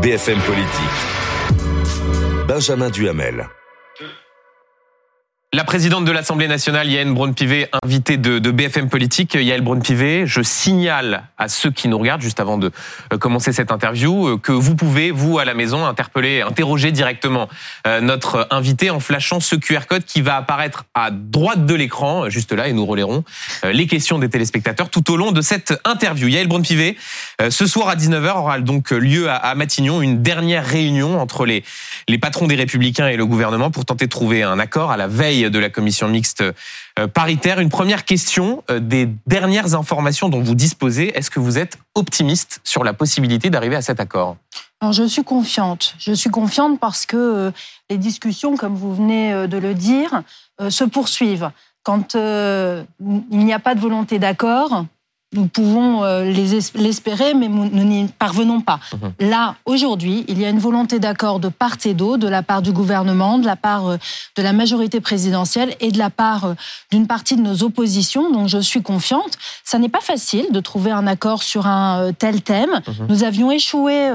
BFM Politique. Benjamin Duhamel. La présidente de l'Assemblée nationale, Yael Braun-Pivet, invitée de, BFM Politique. Yael Braun-Pivet, je signale à ceux qui nous regardent, juste avant de euh, commencer cette interview, euh, que vous pouvez, vous, à la maison, interpeller, interroger directement euh, notre invité en flashant ce QR code qui va apparaître à droite de l'écran, juste là, et nous relayerons les questions des téléspectateurs tout au long de cette interview. Yael Braun-Pivet, ce soir à 19h aura donc lieu à Matignon une dernière réunion entre les, les patrons des Républicains et le gouvernement pour tenter de trouver un accord à la veille de la commission mixte euh, paritaire. Une première question euh, des dernières informations dont vous disposez. Est-ce que vous êtes optimiste sur la possibilité d'arriver à cet accord? Alors je suis confiante. Je suis confiante parce que euh, les discussions, comme vous venez de le dire, se poursuivent. Quand il n'y a pas de volonté d'accord, nous pouvons euh, l'espérer, mais nous n'y parvenons pas. Mhm. Là, aujourd'hui, il y a une volonté d'accord de part et d'autre, de la part du gouvernement, de la part euh, de la majorité présidentielle et de la part euh, d'une partie de nos oppositions. Donc, je suis confiante. Ça n'est pas facile de trouver un accord sur un tel thème. Mhm. Nous avions échoué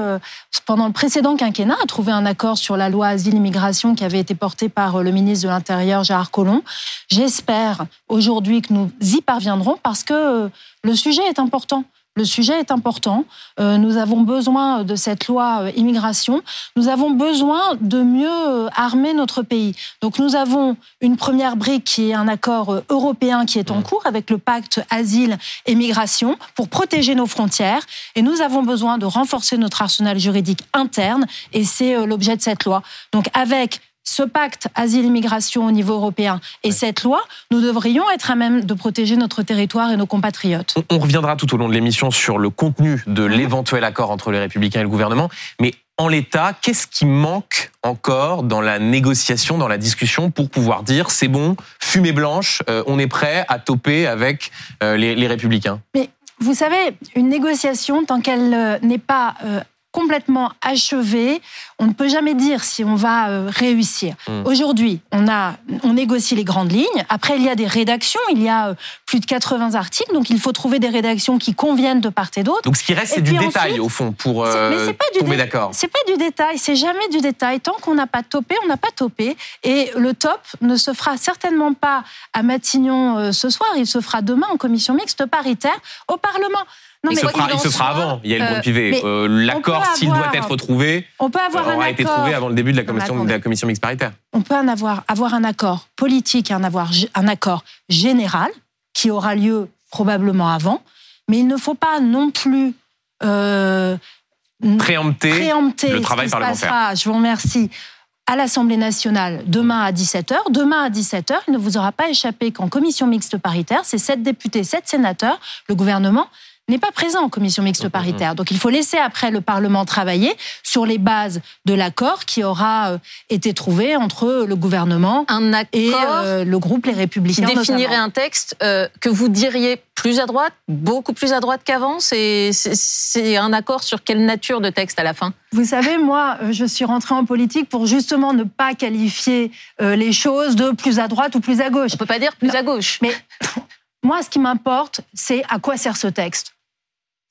pendant le précédent quinquennat à trouver un accord sur la loi asile-immigration qui avait été portée par le ministre de l'Intérieur, Gérard Collomb. J'espère aujourd'hui que nous y parviendrons parce que le sujet est important. Le sujet est important. Euh, nous avons besoin de cette loi euh, immigration. Nous avons besoin de mieux euh, armer notre pays. Donc nous avons une première brique qui est un accord européen qui est en mmh. cours avec le pacte asile et migration pour protéger nos frontières. Et nous avons besoin de renforcer notre arsenal juridique interne. Et c'est l'objet de cette loi. Donc avec ce pacte asile-immigration au niveau européen et cette loi, nous devrions être à même de protéger notre territoire et nos compatriotes. On, reviendra tout au long de l'émission sur le contenu de mhm. l'éventuel accord entre les Républicains et le gouvernement, mais en l'état, qu'est-ce qui manque encore dans la négociation, dans la discussion, pour pouvoir dire c'est bon, fumée blanche, euh, on est prêt à toper avec euh, les, Républicains? Mais vous savez, une négociation, tant qu'elle euh, n'est pas complètement achevé. On ne peut jamais dire si on va euh, réussir. Hmm. Aujourd'hui, on a, on négocie les grandes lignes. Après, il y a des rédactions. Il y a euh, plus de 80 articles, donc il faut trouver des rédactions qui conviennent de part et d'autre. Donc, ce qui reste, c'est du détail au fond pour euh, tomber d'accord. C'est pas du détail. C'est jamais du détail. Tant qu'on n'a pas topé, on n'a pas topé. Et le top ne se fera certainement pas à Matignon ce soir. Il se fera demain en commission mixte paritaire au Parlement il, se fera, il se fera avant, il y a le pivet. Euh, L'accord, s'il doit être trouvé, on peut avoir aura été trouvé avant le début de la commission, de la commission mixte paritaire. On peut en avoir, avoir un accord politique et en avoir un accord général qui aura lieu probablement avant, mais il ne faut pas non plus euh, préempter, le travail parlementaire. je vous remercie à l'Assemblée nationale demain à 17h. Demain à 17h, il ne vous aura pas échappé qu'en commission mixte paritaire, c'est sept députés, sept sénateurs, le gouvernement n'est pas présent en commission mixte paritaire. Donc il faut laisser après le Parlement travailler sur les bases de l'accord qui aura euh, été trouvé entre le gouvernement et euh, le groupe Les Républicains. Qui définirait un texte euh, que vous diriez plus à droite, beaucoup plus à droite qu'avant? C'est un accord sur quelle nature de texte à la fin? Vous savez, moi, je suis rentrée en politique pour justement ne pas qualifier les choses de plus à droite ou plus à gauche. On peut pas dire plus à gauche. Mais moi, ce qui m'importe, c'est à quoi sert ce texte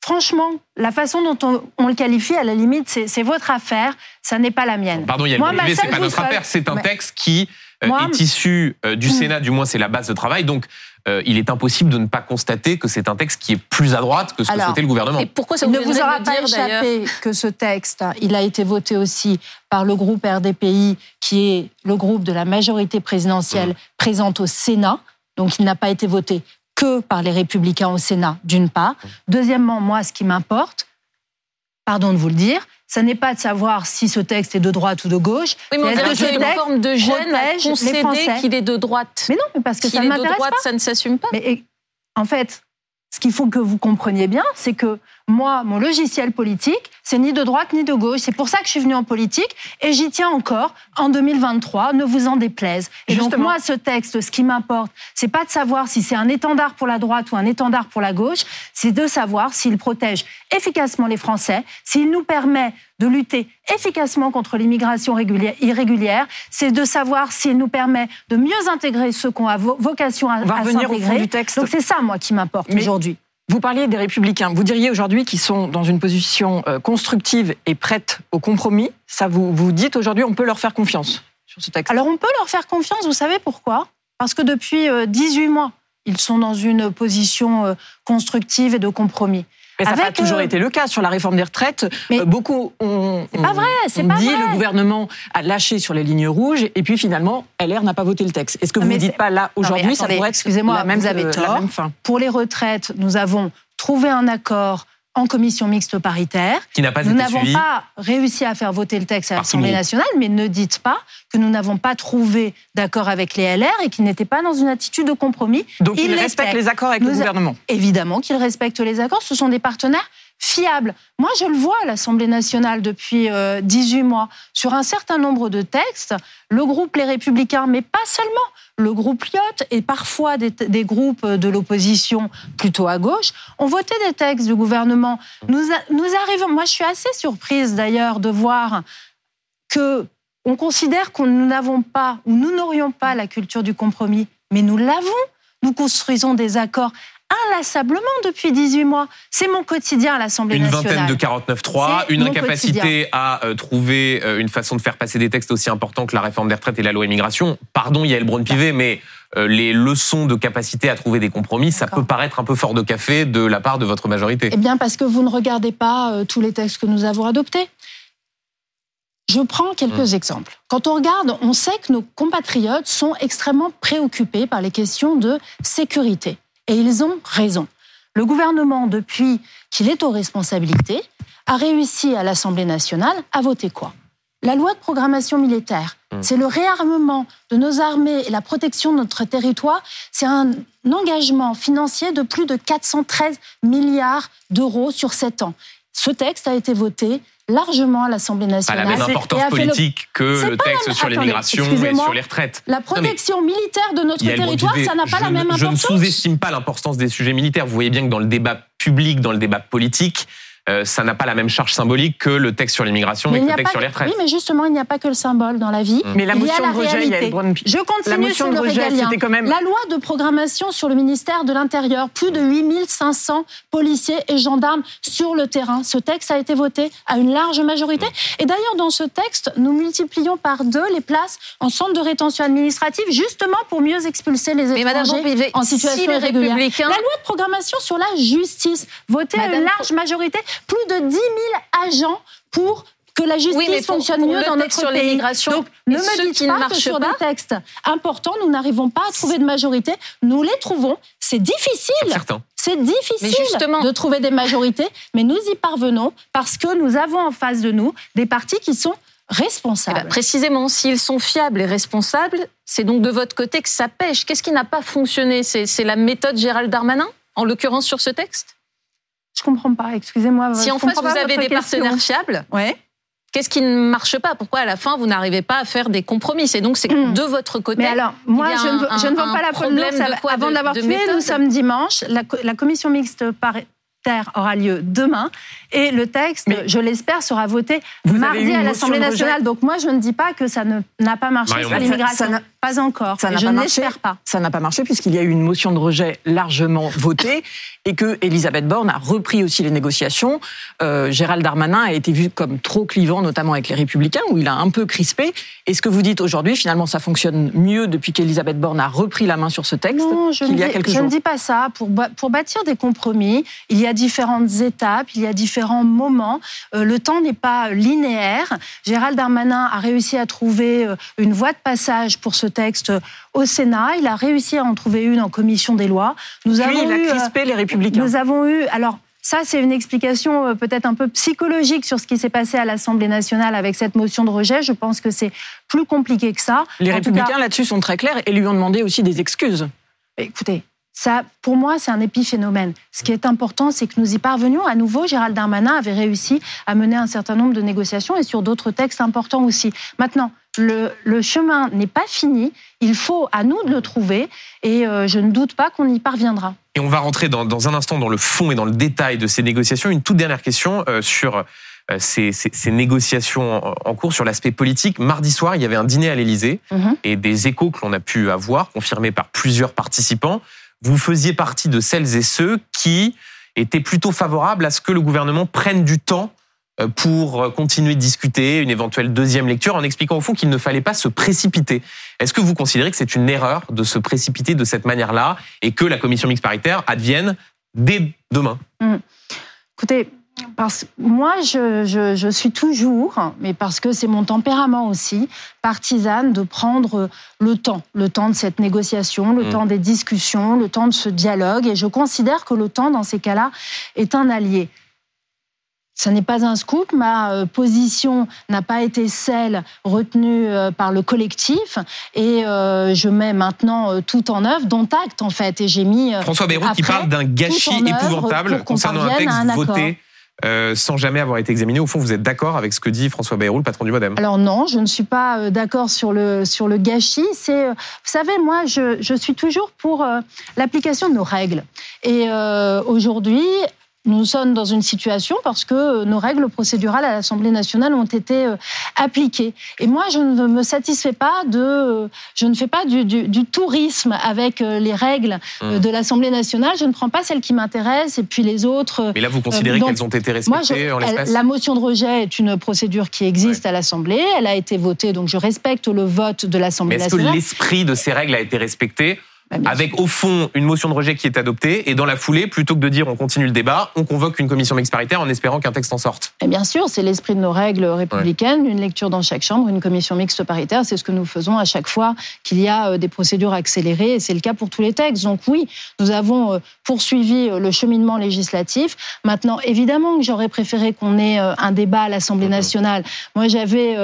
franchement, la façon dont on, le qualifie, à la limite, c'est votre affaire, ça n'est pas la mienne. Pardon, il y a Moi, c'est pas notre affaire, c'est un texte qui euh, est issu euh, du hmm. Sénat, du moins c'est la base de travail, donc euh, il est impossible de ne pas constater que c'est un texte qui est plus à droite que ce que souhaitait le gouvernement. Et pourquoi ça vous il ne vous aura pas échappé que ce texte, il a été voté aussi par le groupe RDPI, qui est le groupe de la majorité présidentielle présente au Sénat, donc il n'a pas été voté que par les républicains au Sénat, d'une part. Deuxièmement, moi, ce qui m'importe, pardon de vous le dire, ce n'est pas de savoir si ce texte est de droite ou de gauche. Oui, mais on dirait une forme de gêne à concéder qu'il est de droite. Mais non, parce que ça ne m'intéresse pas. Ça ne s'assume pas. Mais en fait, ce qu'il faut que vous compreniez bien, c'est que moi, mon logiciel politique, c'est ni de droite ni de gauche. C'est pour ça que je suis venue en politique et j'y tiens encore en 2023, ne vous en déplaise. Et donc moi, ce texte, ce qui m'importe, c'est pas de savoir si c'est un étendard pour la droite ou un étendard pour la gauche, c'est de savoir s'il protège efficacement les Français, s'il nous permet de lutter efficacement contre l'immigration irrégulière, c'est de savoir s'il nous permet de mieux intégrer ceux qui ont vocation à, s'intégrer. Donc c'est ça, moi, qui m'importe aujourd'hui. Vous parliez des républicains. Vous diriez aujourd'hui qu'ils sont dans une position euh, constructive et prête au compromis. Ça, vous vous dites aujourd'hui, on peut leur faire confiance sur ce texte? Alors on peut leur faire confiance, vous savez pourquoi? Parce que depuis euh, 18 mois, ils sont dans une position euh, constructive et de compromis. Mais ça Avec, toujours euh, été le cas sur la réforme des retraites. Mais Euh, beaucoup ont, pas vrai, c'est ont pas dit vrai. le gouvernement a lâché sur les lignes rouges et puis finalement LR n'a pas voté le texte. Est-ce que Non, vous ne dites pas là aujourd'hui ça pourrait excusez-moi, même, vous avez euh, la même fin? Pour les retraites, nous avons trouvé un accord en commission mixte paritaire. Qui n'a pas Nous n'avons pas réussi à faire voter le texte à l'Assemblée nationale, mais ne dites pas que nous n'avons pas trouvé d'accord avec les LR et qu'ils n'étaient pas dans une attitude de compromis. Donc Ils ils respectent les accords avec le Nous gouvernement. Évidemment qu'ils respectent les accords, ce sont des partenaires fiables. Moi, je le vois à l'Assemblée nationale depuis euh, 18 mois. Sur un certain nombre de textes, le groupe Les Républicains, mais pas seulement, le groupe Lyotte et parfois des, groupes de l'opposition plutôt à gauche, ont voté des textes du gouvernement. Nous, nous arrivons, moi je suis assez surprise d'ailleurs de voir que on considère que nous n'avons pas ou nous n'aurions pas la culture du compromis, mais nous l'avons. Nous construisons des accords inlassablement depuis 18 mois. C'est mon quotidien à l'Assemblée Une nationale. vingtaine de 49.3, C'est une incapacité à euh, trouver euh, une façon de faire passer des textes aussi importants que la réforme des retraites et la loi immigration. Pardon, Yael Braun-Pivet, mais euh, les leçons de capacité à trouver des compromis, ça peut paraître un peu fort de café de la part de votre majorité. Eh bien, parce que vous ne regardez pas tous les textes que nous avons adoptés. Je prends quelques exemples. Quand on regarde, on sait que nos compatriotes sont extrêmement préoccupés par les questions de sécurité. Et ils ont raison. Le gouvernement, depuis qu'il est aux responsabilités, a réussi à l'Assemblée nationale à voter quoi? La loi de programmation militaire. Mmh. C'est le réarmement de nos armées et la protection de notre territoire. C'est un engagement financier de plus de 413 milliards d'euros sur 7 ans. Ce texte a été voté largement à l'Assemblée Pas la nationale. même importance le- politique que le texte même- sur l'immigration et sur les retraites. La protection militaire de notre territoire, ça n'a pas la même Je ne importance. sous-estime pas l'importance des sujets militaires. Vous voyez bien que dans le débat public, dans le débat politique, euh, ça n'a pas la même charge symbolique que le texte sur l'immigration Mais et il que le a texte sur les retraites. Oui, mais justement, il n'y a pas que le symbole dans la vie. Mais la Il y a motion la de rejet, réalité. Yael Braun- Je La continue motion sur de le rejet, régalien. c'était quand même La loi de programmation sur le ministère de l'Intérieur, plus de 8500 policiers et gendarmes sur le terrain. Ce texte a été voté à une large majorité. Et d'ailleurs, dans ce texte, nous multiplions par deux les places en centre de rétention administrative, justement pour mieux expulser les Mais Madame étrangers en situation si les irrégulière. républicains- La loi de programmation sur la justice, votée à une large majorité, plus de 10 000 agents pour que la justice Oui, mais pour- fonctionne pour mieux le dans texte notre sur pays. l'immigration, Donc, ne me dites pas que sur pas- des textes importants, nous n'arrivons pas à trouver de majorité. Nous les trouvons. C'est difficile. Certains. C'est difficile de trouver des majorités, mais nous y parvenons parce que nous avons en face de nous des partis qui sont Eh ben, responsables. précisément, s'ils sont fiables et responsables, c'est donc de votre côté que ça pêche. Qu'est-ce qui n'a pas fonctionné? C'est la méthode Gérald Darmanin, en l'occurrence sur ce texte? Je comprends pas, excusez-moi. Si en face vous avez des question. partenaires fiables, Ouais. qu'est-ce qui ne marche pas? Pourquoi à la fin vous n'arrivez pas à faire des compromis? C'est donc c'est de votre côté. Mais alors, moi, je ne, veux- un- je ne vends pas la pomme avant De- de tué. Nous sommes dimanche. La commission mixte aura lieu demain. Et le texte, Mais je l'espère, sera voté mardi à l'Assemblée nationale. Donc moi, je ne dis pas que ça n'a pas marché Marion sur l'immigration. Pas encore. Ça n'a je pas ne marché. l'espère pas. Ça n'a pas marché puisqu'il y a eu une motion de rejet largement votée et que Elisabeth Borne a repris aussi les négociations. Euh, Gérald Darmanin a été vu comme trop clivant, notamment avec les Républicains, où il a un peu crispé. Et ce que vous dites aujourd'hui, finalement, ça fonctionne mieux depuis qu'Elisabeth Borne a repris la main sur ce texte Non, je, qu'il ne y a dis, quelques je jours. ne dis pas ça. Pour, pour bâtir des compromis, il y a différentes étapes, il y a différents moments. Euh, le temps n'est pas linéaire. Gérald Darmanin a réussi à trouver euh, une voie de passage pour ce texte au Sénat. Il a réussi à en trouver une en commission des lois. Nous Puis avons il a eu, euh, crispé les Républicains. nous avons eu, alors ça c'est une explication euh, peut-être un peu psychologique sur ce qui s'est passé à l'Assemblée nationale avec cette motion de rejet. Je pense que c'est plus compliqué que ça. Les En Républicains cas, là-dessus sont très clairs et lui ont demandé aussi des excuses. Écoutez, ça, pour moi, c'est un épiphénomène. Ce qui est important, c'est que nous y parvenions. À nouveau, Gérald Darmanin avait réussi à mener un certain nombre de négociations et sur d'autres textes importants aussi. Maintenant, le, le chemin n'est pas fini. Il faut à nous de le trouver et euh, je ne doute pas qu'on y parviendra. Et on va rentrer dans, dans un instant dans le fond et dans le détail de ces négociations. Une toute dernière question euh, sur euh, ces, ces- ces négociations en, en cours, sur l'aspect politique. Mardi soir, il y avait un dîner à l'Élysée Mhm. et des échos que l'on a pu avoir, confirmés par plusieurs participants. Vous faisiez partie de celles et ceux qui était plutôt favorable à ce que le gouvernement prenne du temps euh, pour continuer de discuter, une éventuelle deuxième lecture, en expliquant au fond qu'il ne fallait pas se précipiter. Est-ce que vous considérez que c'est une erreur de se précipiter de cette manière-là et que la commission mixte paritaire advienne dès demain? Mmh. Écoutez, parce, moi, je, je, je suis toujours, mais parce que c'est mon tempérament aussi, partisane de prendre le temps, le temps de cette négociation, le Mm. temps des discussions, le temps de ce dialogue. Et je considère que le temps, dans ces cas-là, est un allié. Ce n'est pas un scoop, ma euh, position n'a pas été celle retenue euh, par le collectif et euh, je mets maintenant tout en œuvre, dont acte en fait. Et j'ai mis François Bayrou qui parle d'un gâchis épouvantable concernant un texte voté euh, sans jamais avoir été examiné. Au fond, vous êtes d'accord avec ce que dit François Bayrou, le patron du Modem Alors non, je ne suis pas euh, d'accord sur le, sur le gâchis. C'est, euh, vous savez, moi, je, je suis toujours pour l'application de nos règles. Et aujourd'hui, nous sommes dans une situation parce que euh, nos règles procédurales à l'Assemblée nationale ont été euh, appliquées. Et moi, je ne me satisfais pas de, euh, je ne fais pas du, du, du tourisme avec les règles Hum. de l'Assemblée nationale. Je ne prends pas celles qui m'intéressent et puis les autres. Mais là, vous considérez qu'elles ont été moi, respectées je- en elle- la motion de rejet est une procédure qui existe à l'Assemblée. Elle a été votée, donc je respecte le vote de l'Assemblée est-ce que nationale. l'esprit de ces règles a été respecté? Avec au fond une motion de rejet qui est adoptée et dans la foulée, plutôt que de dire on continue le débat, on convoque une commission mixte paritaire en espérant qu'un texte en sorte Et bien sûr, c'est l'esprit de nos règles républicaines, une lecture dans chaque chambre, une commission mixte paritaire. C'est ce que nous faisons à chaque fois qu'il y a euh, des procédures accélérées, et c'est le cas pour tous les textes. Donc oui, nous avons euh, poursuivi euh, le cheminement législatif. Maintenant, évidemment que j'aurais préféré qu'on ait un débat à l'Assemblée nationale. Moi, j'avais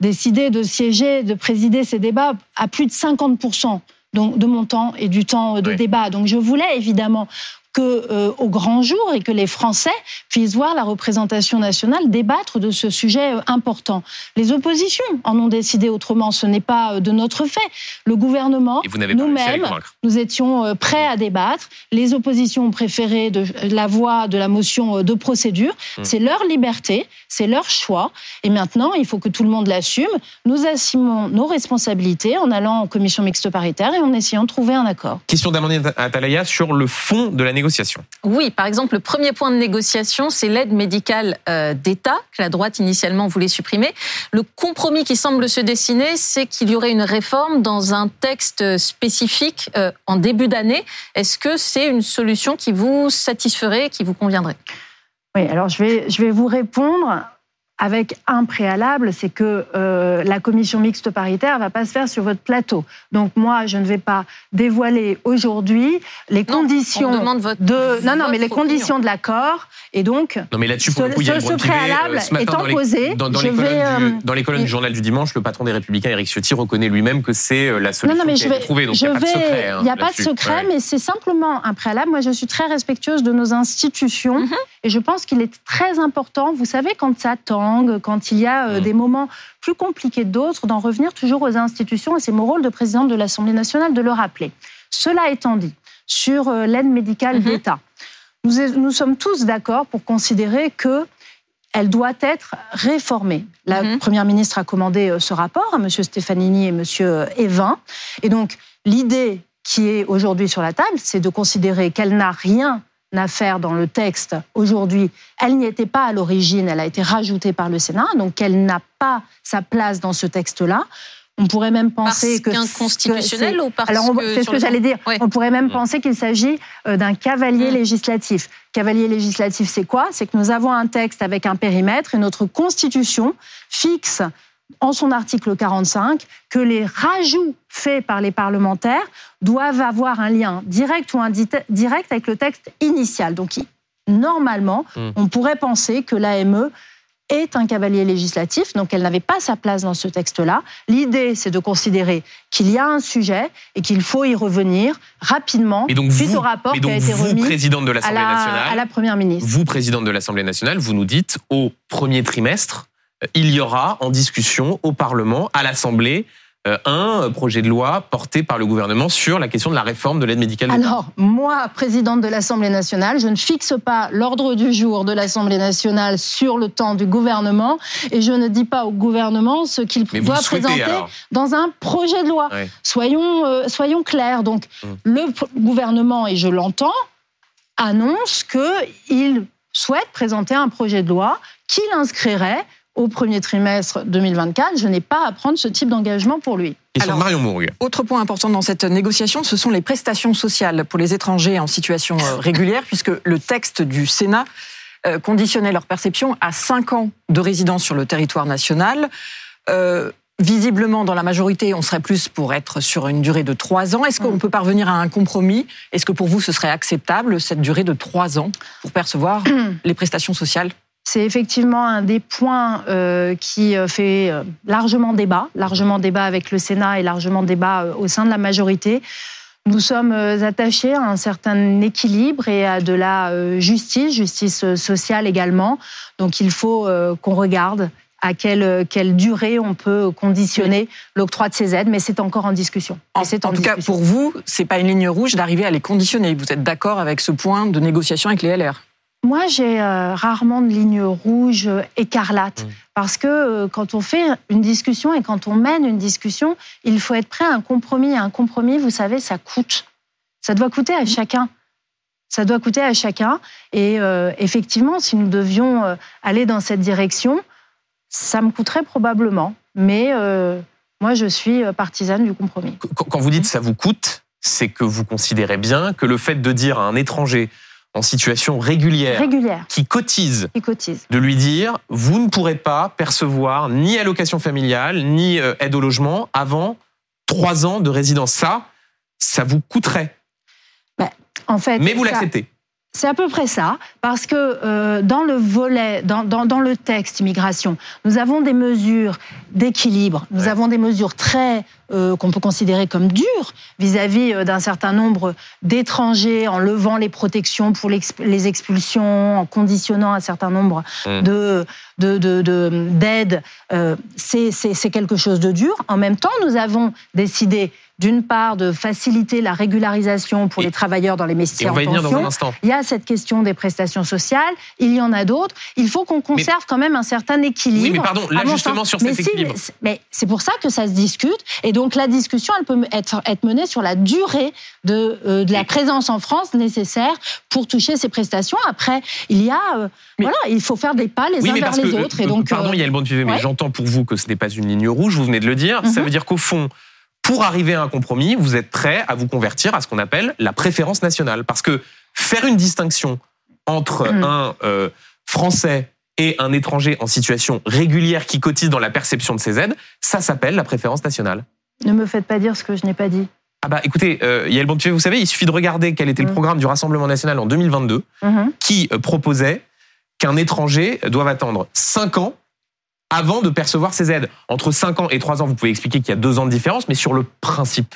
décidé de siéger, de présider ces débats à plus de 50 donc de mon temps et du temps de débat. Donc je voulais évidemment que euh, au grand jour et que les Français puissent voir la représentation nationale débattre de ce sujet euh, important. Les oppositions en ont décidé autrement. Ce n'est pas euh, de notre fait. Le gouvernement, nous-mêmes, nous étions euh, prêts à débattre. Les oppositions ont préféré de, la voie de la motion de procédure. Mm. C'est leur liberté, c'est leur choix. Et maintenant, il faut que tout le monde l'assume. Nous assumons nos responsabilités en allant en commission mixte paritaire et en essayant de trouver un accord. Question d'Amandine Atalaya sur le fond de la négociation. Oui, par exemple, le premier point de négociation, c'est l'aide médicale euh, d'État que la droite initialement voulait supprimer. Le compromis qui semble se dessiner, c'est qu'il y aurait une réforme dans un texte spécifique euh, en début d'année. Est-ce que c'est une solution qui vous satisferait, qui vous conviendrait? Oui, alors je vais, je vais vous répondre avec un préalable, c'est que euh, la commission mixte paritaire va pas se faire sur votre plateau. Donc moi, je ne vais pas dévoiler aujourd'hui les Non, conditions on demande votre- de non non mais les conditions de l'accord et donc Non mais là-dessus, pour Ce- le coup, il y a ce- pivet. préalable ce matin, étant dans les, posé, dans, dans je les colonnes, vais, du, euh, dans les colonnes du journal du dimanche, le patron des Républicains, Éric Ciotti, reconnaît lui-même que c'est euh, la solution non, non, mais qui je a été vais, trouvée. Donc il n'y a pas de secret. hein, il n'y a pas de là-dessus. secret, Ouais. mais c'est simplement un préalable. Moi, je suis très respectueuse de nos institutions Mhm. et je pense qu'il est très important, vous savez, quand ça quand il y a euh, Mhm. des moments plus compliqués que d'autres, d'en revenir toujours aux institutions et c'est mon rôle de présidente de l'Assemblée nationale de le rappeler. Cela étant dit, sur euh, l'aide médicale Mhm. d'État, nous, nous sommes tous d'accord pour considérer que elle doit être réformée. La Mhm. Première ministre a commandé euh, ce rapport à M. Stefanini et M. Evin. Et donc, l'idée qui est aujourd'hui sur la table, c'est de considérer qu'elle n'a rien à faire dans le texte aujourd'hui. Elle n'y était pas à l'origine, elle a été rajoutée par le Sénat, donc elle n'a pas sa place dans ce texte-là. On pourrait même Parce penser que... qu'inconstitutionnel que ou parce Alors, on- que c'est ce que j'allais dire. Ouais. On pourrait même Mm. penser qu'il s'agit euh, d'un cavalier Mm. législatif. Cavalier législatif, c'est quoi? C'est que nous avons un texte avec un périmètre et notre Constitution fixe en son article 45 que les rajouts faits par les parlementaires doivent avoir un lien direct ou indirect avec le texte initial. Donc, normalement, Mm. on pourrait penser que l'AME est un cavalier législatif, donc elle n'avait pas sa place dans ce texte-là. L'idée, c'est de considérer qu'il y a un sujet et qu'il faut y revenir rapidement Et donc suite vous, au rapport mais qui a donc été vous, remis présidente de à l'Assemblée la, nationale, à la Première ministre. vous, présidente de l'Assemblée nationale, vous nous dites au premier trimestre, il y aura en discussion au Parlement, à l'Assemblée, euh, un projet de loi porté par le gouvernement sur la question de la réforme de l'aide médicale. Alors, moi, présidente de l'Assemblée nationale, je ne fixe pas l'ordre du jour de l'Assemblée nationale sur le temps du gouvernement et je ne dis pas au gouvernement ce qu'il doit présenter alors dans un projet de loi. Ouais. Soyons, euh, soyons clairs. Donc, Mm. le gouvernement, et je l'entends, annonce qu'il souhaite présenter un projet de loi qu'il inscrirait au premier trimestre 2024. Je n'ai pas à prendre ce type d'engagement pour lui. Alors, Marion Mourgue. Autre point important dans cette négociation, ce sont les prestations sociales pour les étrangers en situation euh, régulière, puisque le texte du Sénat euh, conditionnait leur perception à 5 ans de résidence sur le territoire national. Euh, visiblement, dans la majorité, on serait plus pour être sur une durée de 3 ans. Est-ce qu'on peut parvenir à un compromis? Est-ce que pour vous, ce serait acceptable, cette durée de 3 ans, pour percevoir les prestations sociales? C'est effectivement un des points euh, qui euh, fait euh, largement débat, largement débat avec le Sénat et largement débat au sein de la majorité. Nous sommes attachés à un certain équilibre et à de la justice, justice sociale également. Donc il faut qu'on regarde à quelle, quelle durée on peut conditionner l'octroi de ces aides, mais c'est encore en discussion. En, en, tout cas, pour vous, c'est pas une ligne rouge d'arriver à les conditionner. Vous êtes d'accord avec ce point de négociation avec les LR moi, j'ai euh, rarement de ligne rouge euh, écarlate. Mmh. Parce que euh, quand on fait une discussion et quand on mène une discussion, il faut être prêt à un compromis. Un compromis, vous savez, ça coûte. Ça doit coûter à mmh. chacun. Ça doit coûter à chacun. Et effectivement, si nous devions aller dans cette direction, ça me coûterait probablement. Mais moi, je suis partisane du compromis. Quand vous dites ça vous coûte, c'est que vous considérez bien que le fait de dire à un étranger en situation régulière, qui cotise, de lui dire vous ne pourrez pas percevoir ni allocation familiale ni euh, aide au logement avant trois ans de résidence. Ça, ça vous coûterait. Ben, en fait, mais vous l'acceptez. C'est à peu près ça, parce que euh, dans le volet, dans, dans, dans, le texte immigration, nous avons des mesures d'équilibre, nous avons des mesures très euh, qu'on peut considérer comme dures vis-à-vis euh, d'un certain nombre d'étrangers, en levant les protections pour les expulsions, en conditionnant un certain nombre mmh. de d'aides. De, de, euh, c'est quelque chose de dur. En même temps, nous avons décidé d'une part, de faciliter la régularisation pour les travailleurs dans les métiers en tension. Il y a cette question des prestations sociales, il y en a d'autres. Il faut qu'on conserve quand même un certain équilibre. Oui, mais pardon, là justement sur cet équilibre. Mais c'est pour ça que ça se discute. Et donc la discussion, elle peut être, être menée sur la durée de, euh, de la présence en France nécessaire pour toucher ces prestations. Après, il y a, euh, voilà, il faut faire des pas les uns vers les autres. Et donc, pardon, il y a le bon mais j'entends pour vous que ce n'est pas une ligne rouge. Vous venez de le dire. Ça mhm. veut dire qu'au fond, pour arriver à un compromis, vous êtes prêt à vous convertir à ce qu'on appelle la préférence nationale. Parce que faire une distinction entre mm. un euh, Français et un étranger en situation régulière qui cotise dans la perception de ces aides, ça s'appelle la préférence nationale. Ne me faites pas dire ce que je n'ai pas dit. Ah bah écoutez, euh, Yael vous savez, il suffit de regarder quel était le mm. programme du Rassemblement national en 2022 mm-hmm. qui euh, proposait qu'un étranger doive attendre 5 ans avant de percevoir ces aides. Entre 5 ans et 3 ans, vous pouvez expliquer qu'il y a 2 ans de différence, mais sur le principe,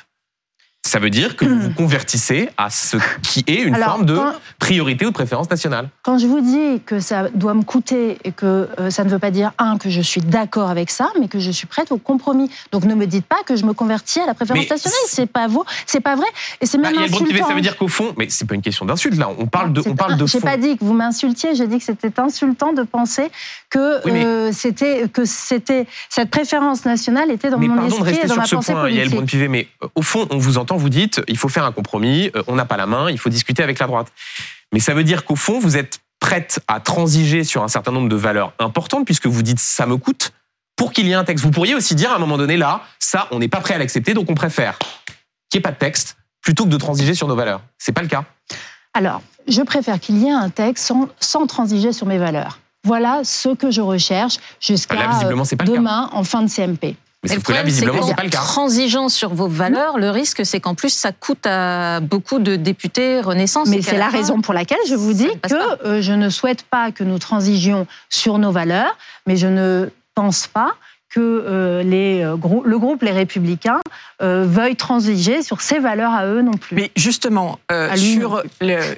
ça veut dire que vous vous convertissez à ce qui est une forme de priorité ou de préférence nationale. Quand je vous dis que ça doit me coûter et que euh, ça ne veut pas dire, un, que je suis d'accord avec ça, mais que je suis prête au compromis. Donc ne me dites pas que je me convertis à la préférence nationale. C'est pas vous, c'est pas vrai. Et c'est même bah, insultant. ça veut dire qu'au fond, mais c'est pas une question d'insulte là. On parle de, on parle de J'ai pas dit que vous m'insultiez. J'ai dit que c'était insultant de penser que euh, c'était que c'était cette préférence nationale était dans mon esprit et dans ma pensée point, politique. mais euh, au fond, on vous entend vous dites, il faut faire un compromis, euh, on n'a pas la main, il faut discuter avec la droite. Mais ça veut dire qu'au fond, vous êtes prête à transiger sur un certain nombre de valeurs importantes, puisque vous dites ça me coûte, pour qu'il y ait un texte. Vous pourriez aussi dire à un moment donné, là, ça, on n'est pas prêt à l'accepter, donc on préfère qu'il n'y ait pas de texte, plutôt que de transiger sur nos valeurs. C'est pas le cas Alors, je préfère qu'il y ait un texte sans, sans transiger sur mes valeurs. Voilà ce que je recherche jusqu'à ah, demain en fin de CMP. Mais sauf que là, visiblement, c'est pas le cas. Transigeant sur vos valeurs, le risque, c'est qu'en plus, ça coûte à beaucoup de députés Renaissance. Mais c'est la raison pour laquelle je vous dis que euh, je ne souhaite pas que nous transigions sur nos valeurs, mais je ne pense pas que euh, les, euh, le groupe Les Républicains euh, veuille transiger sur ces valeurs à eux non plus. Mais justement, sur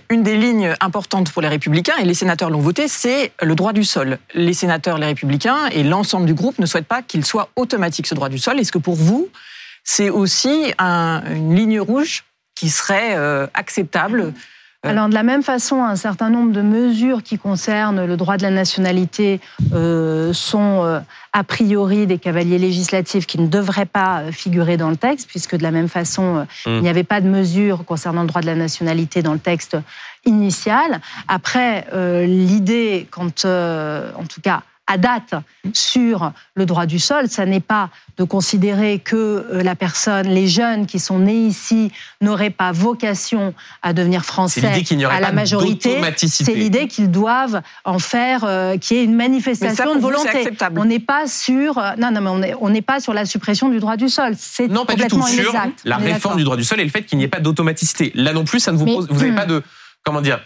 une des lignes importantes pour les Républicains, et les sénateurs l'ont voté, c'est le droit du sol. Les sénateurs, les Républicains et l'ensemble du groupe ne souhaitent pas qu'il soit automatique ce droit du sol. Est-ce que pour vous, c'est aussi une ligne rouge qui serait acceptable Alors de la même façon, un certain nombre de mesures qui concernent le droit de la nationalité euh, sont euh, a priori des cavaliers législatifs qui ne devraient pas euh, figurer dans le texte, puisque de la même façon, Mm. il n'y avait pas de mesures concernant le droit de la nationalité dans le texte initial. Après, euh, l'idée, quand, en tout cas, à date sur le droit du sol, ça n'est pas de considérer que euh, la personne, les jeunes qui sont nés ici, n'auraient pas vocation à devenir C'est français l'idée qu'il n'y aurait à la pas majorité. d'automaticité. C'est l'idée qu'ils doivent en faire, euh, qu'il y ait une ça, manifestation de volonté. acceptable. On n'est pas sur, euh, non, non, mais on n'est pas sur la suppression du droit du sol. C'est Non, pas du tout. complètement Sur inexact. la réforme du droit du sol et le fait qu'il n'y ait pas d'automaticité. Là non plus, ça ne vous Mais- pose. Vous n'avez pas de comment dire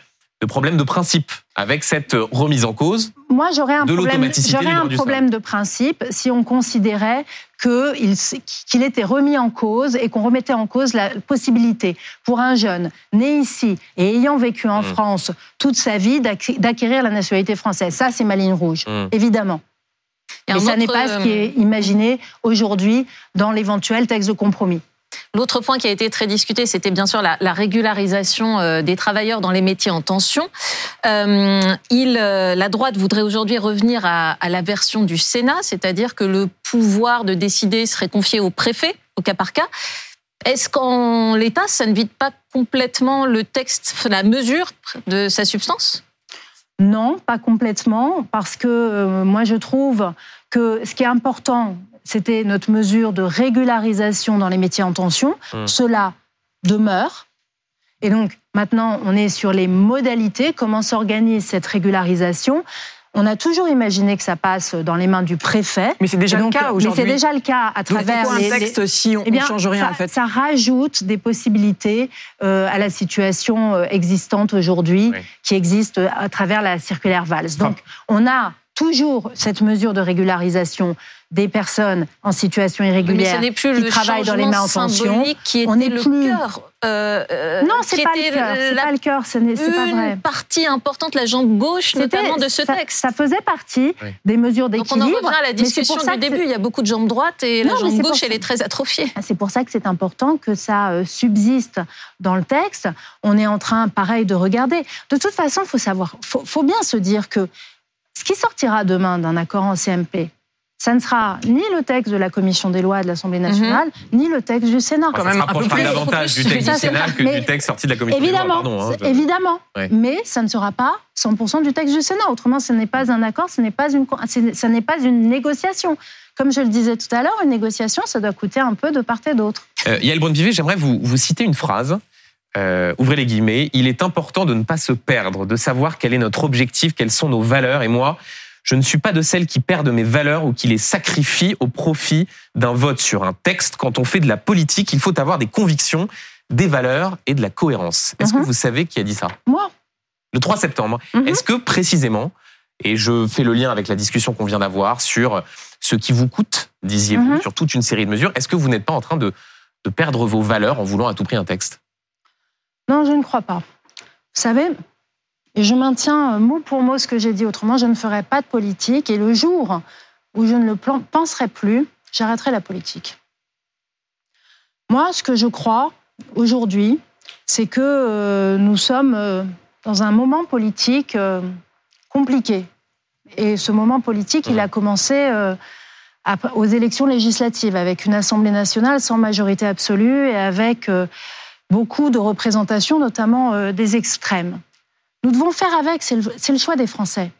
de problème de principe avec cette remise en cause. Moi, j'aurais un de problème, j'aurais un problème de principe si on considérait que il s- qu'il était remis en cause et qu'on remettait en cause la possibilité pour un jeune né ici et ayant vécu en Mm. France toute sa vie d'acquérir la nationalité française. Ça, c'est ma ligne rouge, Mm. évidemment. Et Mais ça n'est pas ce qui euh, est imaginé aujourd'hui dans l'éventuel texte de compromis. L'autre point qui a été très discuté, c'était bien sûr la, la régularisation euh, des travailleurs dans les métiers en tension. Euh, euh, la droite voudrait aujourd'hui revenir à, la version du Sénat, c'est-à-dire que le pouvoir de décider serait confié au préfet, au cas par cas. Est-ce qu'en l'état, ça ne vide pas complètement le texte, la mesure de sa substance? Non, pas complètement, parce que moi je trouve que ce qui est important, c'était notre mesure de régularisation dans les métiers en tension. Mm. Cela demeure. Et donc maintenant, on est sur les modalités, comment s'organise cette régularisation. On a toujours imaginé que ça passe dans les mains du préfet. Mais c'est déjà donc, le cas mais aujourd'hui. c'est déjà le cas à Donc travers pourquoi un les- texte si on eh ne change rien ça, en fait ça rajoute des possibilités euh, à la situation euh, existante aujourd'hui, Oui. qui existe euh, à travers la circulaire Valls. Donc, on a toujours cette mesure de régularisation des personnes en situation Mais irrégulière ce n'est plus qui le travaillent dans les mains en symbolique qui était On n'est le plus- cœur. euh, euh, Non, c'est pas le cœur. C'est la pas le cœur. Ce n'est c'est pas vrai. une partie importante, la jambe gauche notamment de ce ça, texte. Ça faisait partie Oui. des mesures Donc on en d'équilibre. revient à la mais c'est discussion du début. Il y a beaucoup de jambes droites et Non, la mais jambe gauche, elle est très atrophiée. C'est pour ça que c'est important que ça euh, subsiste dans le texte. On est en train, pareil, de regarder. De toute façon, il faut savoir, faut, faut bien se dire que ce qui sortira demain d'un accord en CMP, ça ne sera ni le texte de la Commission des lois de l'Assemblée nationale, ni le texte du Sénat. Enfin, Quand même ça un peu plus- davantage du texte du Sénat Ça, que mais- du texte sorti de la commission des lois, Évidemment, pardon, hein, c'est- je- évidemment. Ouais. Mais ça ne sera pas 100% du texte du Sénat. Autrement, ce n'est pas un accord, ce n'est pas une, c'est- ce n'est pas une négociation. Comme je le disais tout à l'heure, une négociation, ça doit coûter un peu de part et d'autre. Euh, Yael Braun-Pivet, j'aimerais vous, vous citer une phrase. Euh, ouvrez les guillemets. Il est important de ne pas se perdre, de savoir quel est notre objectif, quelles sont nos valeurs. Et moi, je ne suis pas de celles qui perdent mes valeurs ou qui les sacrifient au profit d'un vote sur un texte. Quand on fait de la politique, il faut avoir des convictions, des valeurs et de la cohérence. Est-ce Mhm. que vous savez qui a dit ça? Moi, Le 3 septembre. Mhm. Est-ce que précisément, et je fais le lien avec la discussion qu'on vient d'avoir sur ce qui vous coûte, disiez-vous, Mhm. sur toute une série de mesures, est-ce que vous n'êtes pas en train de, de perdre vos valeurs en voulant à tout prix un texte? Non, je ne crois pas. Vous savez, et je maintiens euh, mot pour mot ce que j'ai dit autrement, je ne ferai pas de politique et le jour où je ne le penserai plus, j'arrêterai la politique. Moi, ce que je crois aujourd'hui, c'est que euh, nous sommes euh, dans un moment politique euh, compliqué. Et ce moment politique, il a commencé aux élections législatives, avec une Assemblée nationale sans majorité absolue et avec beaucoup de représentations, notamment des extrêmes. Nous devons faire avec, c'est le, choix des Français.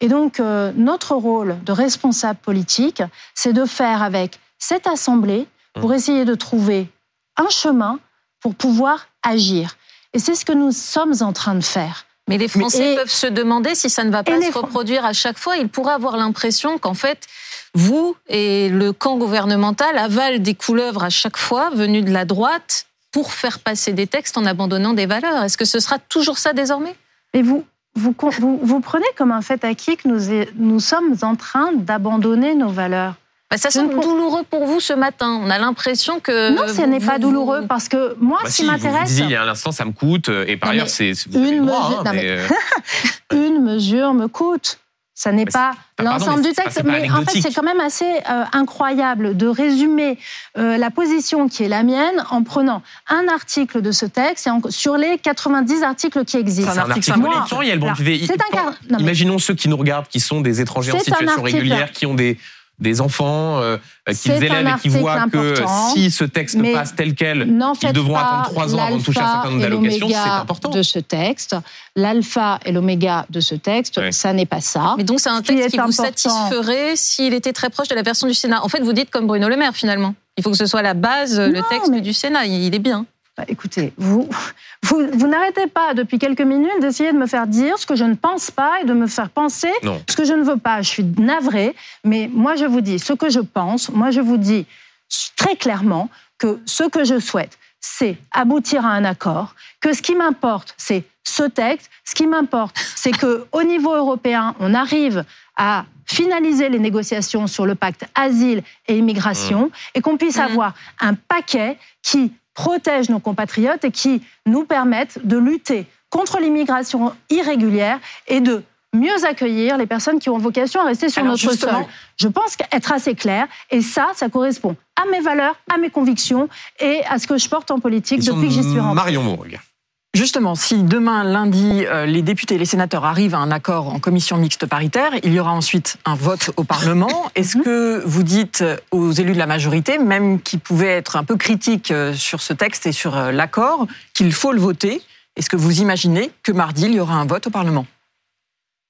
Et donc, euh, notre rôle de responsable politique, c'est de faire avec cette Assemblée pour essayer de trouver un chemin pour pouvoir agir. Et c'est ce que nous sommes en train de faire. Mais les Français et- peuvent se demander si ça ne va pas se reproduire à chaque fois. Ils pourraient avoir l'impression qu'en fait, vous et le camp gouvernemental avalent des couleuvres à chaque fois venues de la droite pour faire passer des textes en abandonnant des valeurs. Est-ce que ce sera toujours ça désormais? Et vous, vous, vous, vous prenez comme un fait acquis que nous, est- nous sommes en train d'abandonner nos valeurs. Bah, Ça ne semble douloureux pour vous ce matin. On a l'impression que... non, ce vous- n'est pas vous- douloureux parce que moi, Bah ce si, qui vous, vous m'intéresse, disiez il y a un instant, ça me coûte, et par Non, ailleurs, mais c'est vous une mesure- hein, mais, mais- euh, une mesure me coûte. Ça n'est pas ah, l'ensemble du texte, mais en fait c'est quand même assez euh, incroyable de résumer euh, la position qui est la mienne en prenant un article de ce texte et en- sur les 90 articles qui existent. C'est un article mais- Imaginons ceux qui nous regardent, qui sont des étrangers en situation régulière, qui ont des, des enfants, euh, qu'ils C'est un élèvent et qui voient que si ce texte passe tel quel, ils devront attendre trois ans avant de toucher un certain nombre d'allocations, c'est important. de ce texte. L'alpha et l'oméga de ce texte, ça n'est pas ça. Mais donc c'est un qui texte qui vous important- satisferait s'il était très proche de la version du Sénat. En fait, vous dites comme Bruno Le Maire finalement. Il faut que ce soit la base, le texte mais- du Sénat. Il est bien. Bah, Écoutez, vous, vous, vous n'arrêtez pas depuis quelques minutes d'essayer de me faire dire ce que je ne pense pas et de me faire penser Non. ce que je ne veux pas. Je suis navrée, mais moi je vous dis ce que je pense. Moi je vous dis très clairement que ce que je souhaite, c'est aboutir à un accord. Que ce qui m'importe, c'est ce texte. Ce qui m'importe, c'est que au niveau européen, on arrive à finaliser les négociations sur le pacte asile et immigration et qu'on puisse Mhm. avoir un paquet qui protège nos compatriotes et qui nous permette de lutter contre l'immigration irrégulière et de mieux accueillir les personnes qui ont vocation à rester sur Alors, notre sol. Je pense qu'être assez clair, et ça, ça correspond à mes valeurs, à mes convictions et à ce que je porte en politique depuis que j'y suis rentrée. Marion Mourgue. Justement, si demain, lundi, euh, les députés et les sénateurs arrivent à un accord en commission mixte paritaire, il y aura ensuite un vote au Parlement. Est-ce Mhm. que vous dites aux élus de la majorité, même qui pouvaient être un peu critiques euh, sur ce texte et sur euh, l'accord, qu'il faut le voter? Est-ce que vous imaginez que mardi, il y aura un vote au Parlement?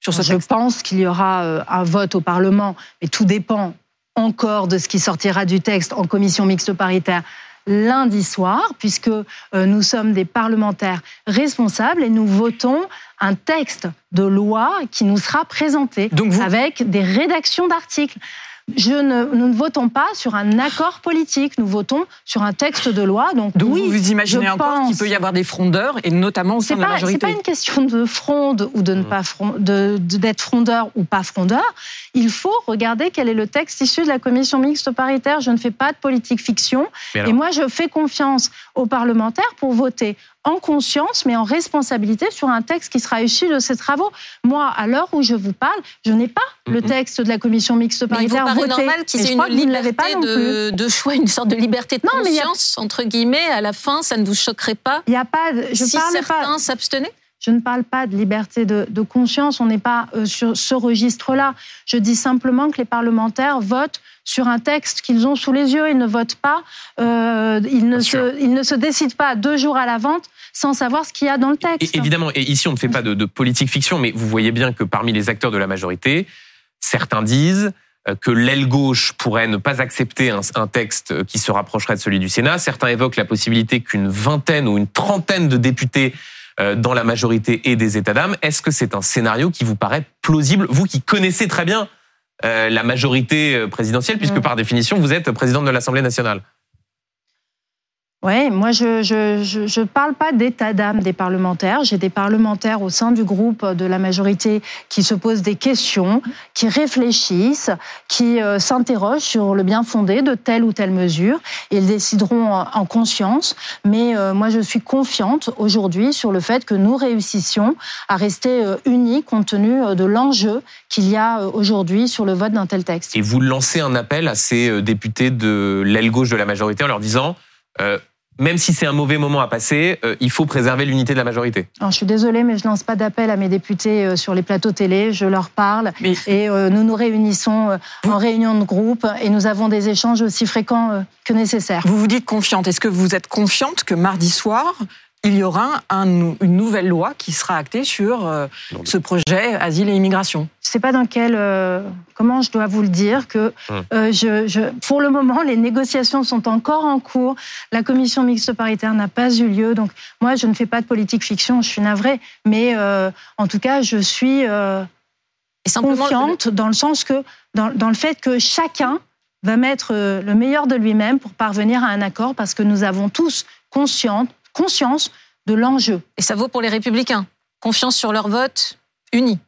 Sur ce Je texte pense qu'il y aura euh, un vote au Parlement, mais tout dépend encore de ce qui sortira du texte en commission mixte paritaire lundi soir, puisque euh, nous sommes des parlementaires responsables et nous votons un texte de loi qui nous sera présenté Donc vous- avec des rédactions d'articles. Je ne, nous ne votons pas sur un accord politique, nous votons sur un texte de loi. Donc, Donc oui, vous vous imaginez je encore qu'il peut y avoir des frondeurs, et notamment au sein c'est de la pas, c'est majorité pas une question de fronde ou de ne Mm. pas frond- de- de- d'être frondeur ou pas frondeur. Il faut regarder quel est le texte issu de la commission mixte paritaire. Je ne fais pas de politique fiction. Alors- Et moi, je fais confiance aux parlementaires pour voter en conscience, mais en responsabilité sur un texte qui sera issu de ces travaux. Moi, à l'heure où je vous parle, je n'ai pas le Mhm. texte de la commission mixte Mais il vous paritaire voté. normal qu'ils aient une pas liberté non plus. de, de choix, une sorte de liberté de Non, y a- conscience, entre guillemets, à la fin, ça ne vous choquerait pas Il n'y a pas. de- Je si parle pas. certains s'abstenaient? Je ne parle pas de liberté de, de conscience, on n'est pas euh, sur ce registre-là. Je dis simplement que les parlementaires votent sur un texte qu'ils ont sous les yeux. Ils ne votent pas, euh, ils, ne se, ils ne se décident pas deux jours à la vente sans savoir ce qu'il y a dans le Et texte. évidemment, et ici on ne fait pas de, de politique fiction, mais vous voyez bien que parmi les acteurs de la majorité, certains disent euh, que l'aile gauche pourrait ne pas accepter un, texte qui se rapprocherait de celui du Sénat. Certains évoquent la possibilité qu'une vingtaine ou une trentaine de députés dans la majorité et des États d'âme. Est-ce que c'est un scénario qui vous paraît plausible, vous qui connaissez très bien euh, la majorité euh, présidentielle, puisque Mm. par définition vous êtes présidente de l'Assemblée nationale? Oui, moi je je, je, parle pas d'état d'âme des parlementaires. J'ai des parlementaires au sein du groupe de la majorité qui se posent des questions, qui réfléchissent, qui euh, s'interrogent sur le bien fondé de telle ou telle mesure. Ils décideront en, en conscience. Mais euh, moi je suis confiante aujourd'hui sur le fait que nous réussissions à rester euh, unis compte tenu de l'enjeu qu'il y a aujourd'hui sur le vote d'un tel texte. et vous lancez un appel à ces députés de l'aile gauche de la majorité en leur disant, même si c'est un mauvais moment à passer, euh, il faut préserver l'unité de la majorité. Alors, je suis désolée, mais je lance pas d'appel à mes députés euh, sur les plateaux télé. Je leur parle Mais- et euh, nous nous réunissons euh, en réunion de groupe et nous avons des échanges aussi fréquents euh, que nécessaire. Vous vous dites confiante. Est-ce que vous êtes confiante que mardi soir, il y aura un une nouvelle loi qui sera actée sur euh, ce projet asile et immigration Je sais pas dans quel, euh, comment je dois vous le dire que Hum. euh, je, je, pour le moment les négociations sont encore en cours. La commission mixte paritaire n'a pas eu lieu, donc moi je ne fais pas de politique fiction. Je suis navrée, mais euh, en tout cas je suis euh, confiante dans le sens que dans, dans le fait que chacun va mettre le meilleur de lui-même pour parvenir à un accord parce que nous avons tous conscience, conscience de l'enjeu. et ça vaut pour les républicains. Confiance sur leur vote, unis.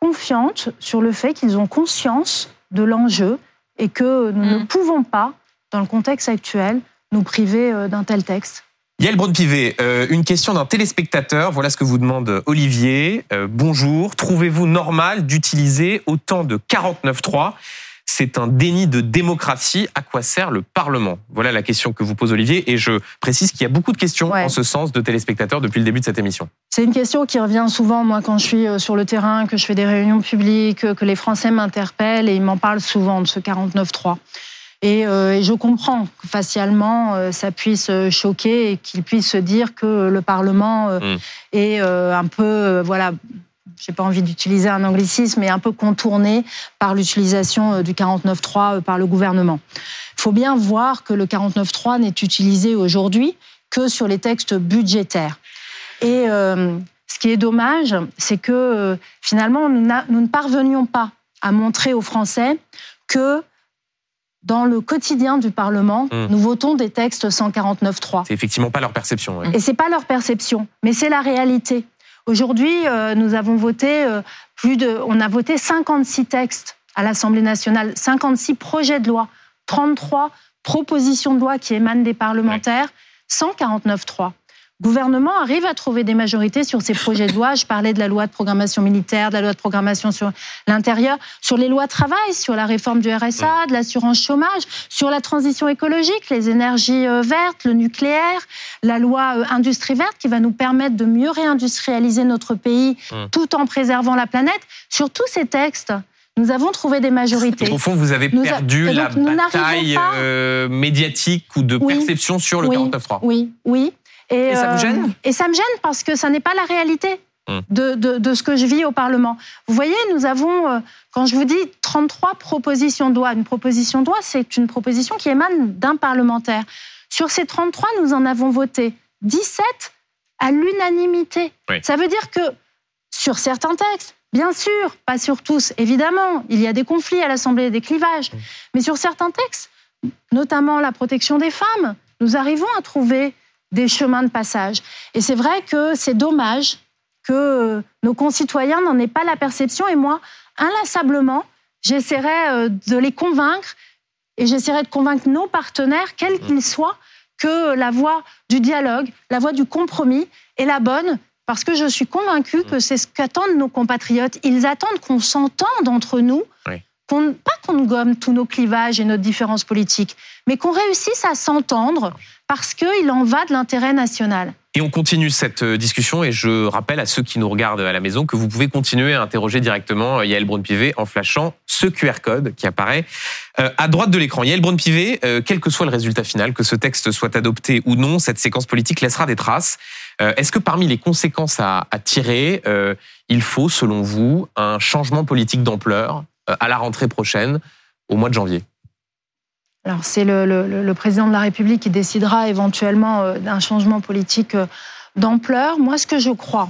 Confiante sur le fait qu'ils ont conscience de l'enjeu et que nous ne Mhm. pouvons pas, dans le contexte actuel, nous priver euh, d'un tel texte. Yael Braun-Pivet, euh, une question d'un téléspectateur. Voilà ce que vous demande Olivier. Euh, bonjour. Trouvez-vous normal d'utiliser autant de 49.3 c'est un déni de démocratie. À quoi sert le Parlement? Voilà la question que vous pose Olivier. Et je précise qu'il y a beaucoup de questions Ouais. en ce sens de téléspectateurs depuis le début de cette émission. C'est une question qui revient souvent, moi, quand je suis euh, sur le terrain, que je fais des réunions publiques, euh, que les Français m'interpellent et ils m'en parlent souvent de ce 49-3. Et, euh, et je comprends que facialement, euh, ça puisse choquer et qu'ils puissent se dire que le Parlement euh, Mm. est un peu, voilà, j'ai pas envie d'utiliser un anglicisme, mais un peu contourné par l'utilisation euh, du 49.3 euh, par le gouvernement. Il faut bien voir que le 49.3 n'est utilisé aujourd'hui que sur les textes budgétaires. Et euh, ce qui est dommage, c'est que euh, finalement, nous, ne parvenions pas à montrer aux Français que dans le quotidien du Parlement, Mm. nous votons des textes 149.3. C'est effectivement pas leur perception. ouais. Et c'est pas leur perception, mais c'est la réalité. Aujourd'hui, euh, nous avons voté euh, plus de, on a voté 56 textes à l'Assemblée nationale, 56 projets de loi, 33 propositions de loi qui émanent des parlementaires, 149.3. Gouvernement arrive à trouver des majorités sur ces projets de loi. Je parlais de la loi de programmation militaire, de la loi de programmation sur l'intérieur, sur les lois travail, sur la réforme du RSA, de l'assurance chômage, sur la transition écologique, les énergies euh, vertes, le nucléaire, la loi euh, industrie verte qui va nous permettre de mieux réindustrialiser notre pays tout en préservant la planète. Sur tous ces textes, nous avons trouvé des majorités. Au fond, vous avez Nous perdu la bataille euh, médiatique ou de Oui. perception sur le Oui. 49.3. Oui, oui. Et ça vous euh, gêne Et ça me gêne parce que ça n'est pas la réalité Hmm. de, de- de ce que je vis au Parlement. Vous voyez, nous avons, euh, quand je vous dis 33 propositions de loi, une proposition de loi, c'est une proposition qui émane d'un parlementaire. Sur ces 33, nous en avons voté 17 à l'unanimité. Oui. Ça veut dire que sur certains textes, bien sûr, pas sur tous, évidemment, il y a des conflits à l'Assemblée, des clivages, mais sur certains textes, notamment la protection des femmes, nous arrivons à trouver des chemins de passage. Et c'est vrai que c'est dommage que nos concitoyens n'en aient pas la perception. Et moi, inlassablement, j'essaierai euh, de les convaincre et j'essaierai de convaincre nos partenaires, quels qu'ils soient, que la voie du dialogue, la voie du compromis est la bonne. Parce que je suis convaincue que c'est ce qu'attendent nos compatriotes. Ils attendent qu'on s'entende entre nous, Oui. qu'on, pas qu'on gomme tous nos clivages et nos différences politiques, mais qu'on réussisse à s'entendre parce qu'il en va de l'intérêt national. Et on continue cette euh, discussion et je rappelle à ceux qui nous regardent à la maison que vous pouvez continuer à interroger directement euh, Yael Braun-Pivet en flashant ce QR code qui apparaît euh, à droite de l'écran. Yael Braun-Pivet, quel que soit le résultat final, que ce texte soit adopté ou non, cette séquence politique laissera des traces. Est-ce que parmi les conséquences à, tirer, il faut, selon vous, un changement politique d'ampleur à la rentrée prochaine, au mois de janvier? Alors c'est le, le- le- le président de la République qui décidera éventuellement euh, d'un changement politique euh, d'ampleur. Moi, ce que je crois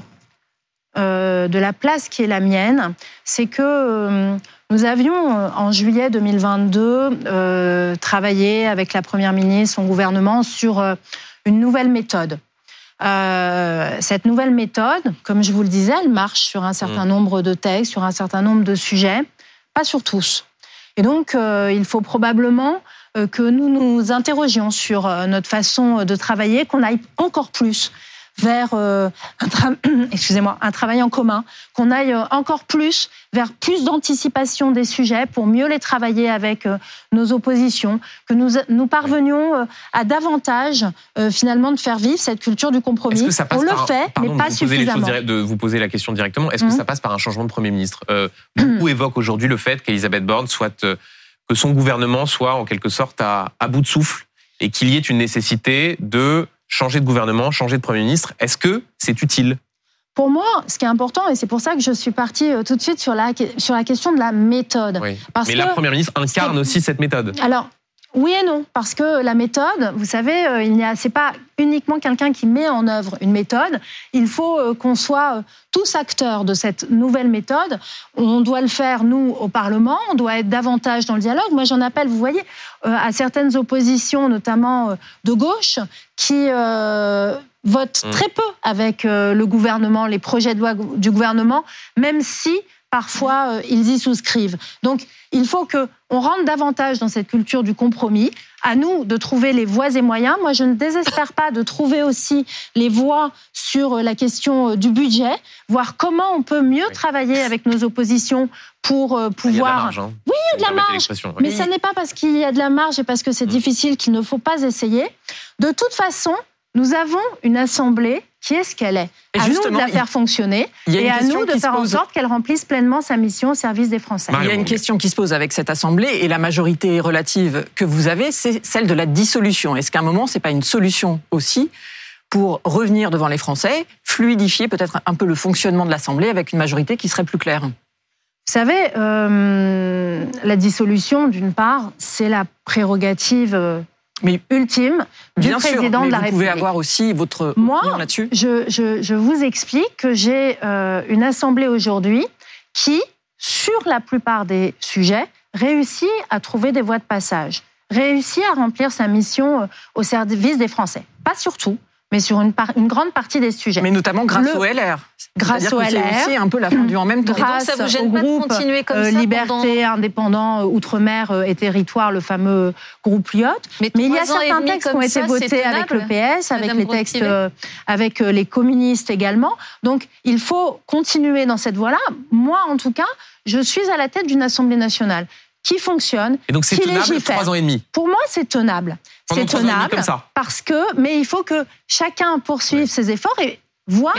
euh, de la place qui est la mienne, c'est que euh, nous avions en juillet 2022 euh, travaillé avec la Première ministre, son gouvernement, sur une nouvelle méthode. Euh, cette nouvelle méthode, comme je vous le disais, elle marche sur un certain nombre de textes, sur un certain nombre de sujets, pas sur tous. Et donc, euh, il faut probablement que nous nous interrogions sur euh, notre façon de travailler, qu'on aille encore plus vers euh, un, tra- excusez-moi, un travail en commun, qu'on aille euh, encore plus vers plus d'anticipation des sujets pour mieux les travailler avec euh, nos oppositions, que nous, nous parvenions euh, à davantage euh, finalement de faire vivre cette culture du compromis. Est-ce que ça passe On le par un- fait, pardon mais de pas vous poser les choses suffisamment. direct- de vous poser la question directement. Est-ce que Mhm. ça passe par un changement de Premier ministre? Euh, Beaucoup évoquent aujourd'hui le fait qu'Elisabeth Borne soit euh, que son gouvernement soit en quelque sorte à, à bout de souffle et qu'il y ait une nécessité de changer de gouvernement, changer de Premier ministre. Est-ce que c'est utile? Pour moi, ce qui est important, et c'est pour ça que je suis partie euh, tout de suite sur la, sur la question de la méthode. Oui. Parce Mais que, la Première ministre incarne aussi cette méthode. Alors, oui et non, parce que la méthode, vous savez, euh, il n'y a, c'est pas uniquement quelqu'un qui met en œuvre une méthode. Il faut euh, qu'on soit euh, tous acteurs de cette nouvelle méthode. On doit le faire nous au Parlement. On doit être davantage dans le dialogue. Moi, j'en appelle, vous voyez, euh, à certaines oppositions, notamment de gauche, qui euh, votent Mm. très peu avec le gouvernement, les projets de loi du gouvernement, même si parfois euh, ils y souscrivent. Donc il faut que on rentre davantage dans cette culture du compromis. À nous de trouver les voies et moyens. Moi, je ne désespère pas de trouver aussi les voies sur la question euh, du budget, voir comment on peut mieux travailler avec nos oppositions pour euh, pouvoir. Il y a de la marge. hein. Oui, il y a de la marge. Mais ça n'est pas parce qu'il y a de la marge et parce que c'est Mm. difficile qu'il ne faut pas essayer. De toute façon, nous avons une assemblée qui est ce qu'elle est. Et à nous de la faire fonctionner et à nous de faire en sorte qu'elle remplisse pleinement sa mission au service des Français. Il y a une question qui se pose avec cette assemblée et la majorité relative que vous avez, c'est celle de la dissolution. Est-ce qu'à un moment, c'est pas une solution aussi pour revenir devant les Français, fluidifier peut-être un peu le fonctionnement de l'assemblée avec une majorité qui serait plus claire? Vous savez, euh, la dissolution, d'une part, c'est la prérogative euh, Mais ultime du Bien sûr, président mais de la vous République. pouvez avoir aussi votre Moi, là-dessus. Je, je- je vous explique que j'ai euh, une assemblée aujourd'hui qui, sur la plupart des sujets, réussit à trouver des voies de passage, réussit à remplir sa mission euh, au service des Français. Pas sur tout, mais sur une, par- une grande partie des sujets. Mais notamment grâce Le- au LR. grâce au que c'est LR, aussi un peu la fin du en même temps. Et donc, grâce ça vous au gêne pas de groupe continuer comme euh, ça Liberté, Indépendant, euh, Outre-mer euh, et Territoire, le fameux groupe Lyotte. Mais il y a certains textes qui ont été votés avec le PS, avec Madame les textes, euh, avec les communistes également. Donc, il faut continuer dans cette voie-là. Moi, en tout cas, je suis à la tête d'une Assemblée nationale qui fonctionne. Et donc c'est qui tenable légifère. trois ans et demi. Pour moi, c'est tenable. C'est tenable comme ça. parce que, mais il faut que chacun poursuive Ouais. ses efforts et voir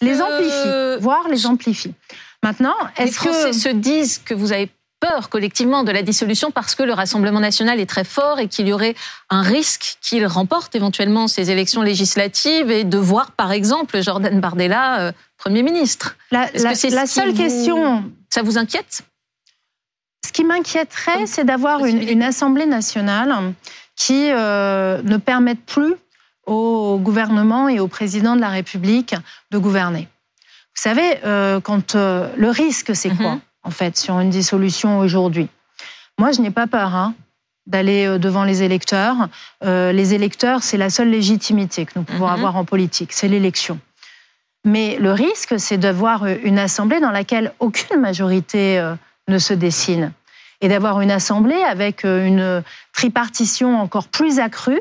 les amplifie, voir les amplifie. Maintenant, Les est-ce Français que se disent que vous avez peur collectivement de la dissolution parce que le Rassemblement national est très fort et qu'il y aurait un risque qu'il remporte éventuellement ces élections législatives et de voir par exemple Jordan Bardella euh, Premier ministre? la, que seule vous- question Ça vous inquiète? Qui m'inquiéterait, c'est d'avoir une, Assemblée nationale qui euh, ne permette plus au gouvernement et au président de la République de gouverner. Vous savez, euh, quand euh, le risque, c'est quoi, Mhm. en fait, sur une dissolution aujourd'hui? Moi, je n'ai pas peur hein, d'aller devant les électeurs. Les électeurs, c'est la seule légitimité que nous pouvons Mhm. avoir en politique, c'est l'élection. Mais le risque, c'est d'avoir une assemblée dans laquelle aucune majorité ne se dessine. Et d'avoir une assemblée avec euh, une tripartition encore plus accrue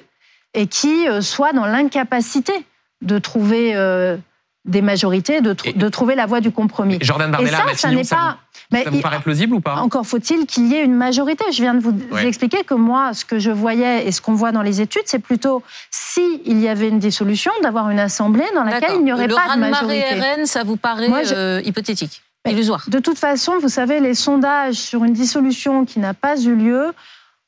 et qui euh, soit dans l'incapacité de trouver euh, des majorités, de, tr- Et- de trouver la voie du compromis. Jordan Et Bardella, ça, ça Matignon, n'est ça pas. vous, Mais ça vous il- paraît plausible ou pas? Encore faut-il qu'il y ait une majorité. Je viens de vous Ouais. expliquer que moi, ce que je voyais et ce qu'on voit dans les études, c'est plutôt si il y avait une dissolution, d'avoir une assemblée dans laquelle il n'y aurait le pas de majorité. RN, ça vous paraît Moi, je- euh, hypothétique, illusoire. De toute façon, vous savez, les sondages sur une dissolution qui n'a pas eu lieu,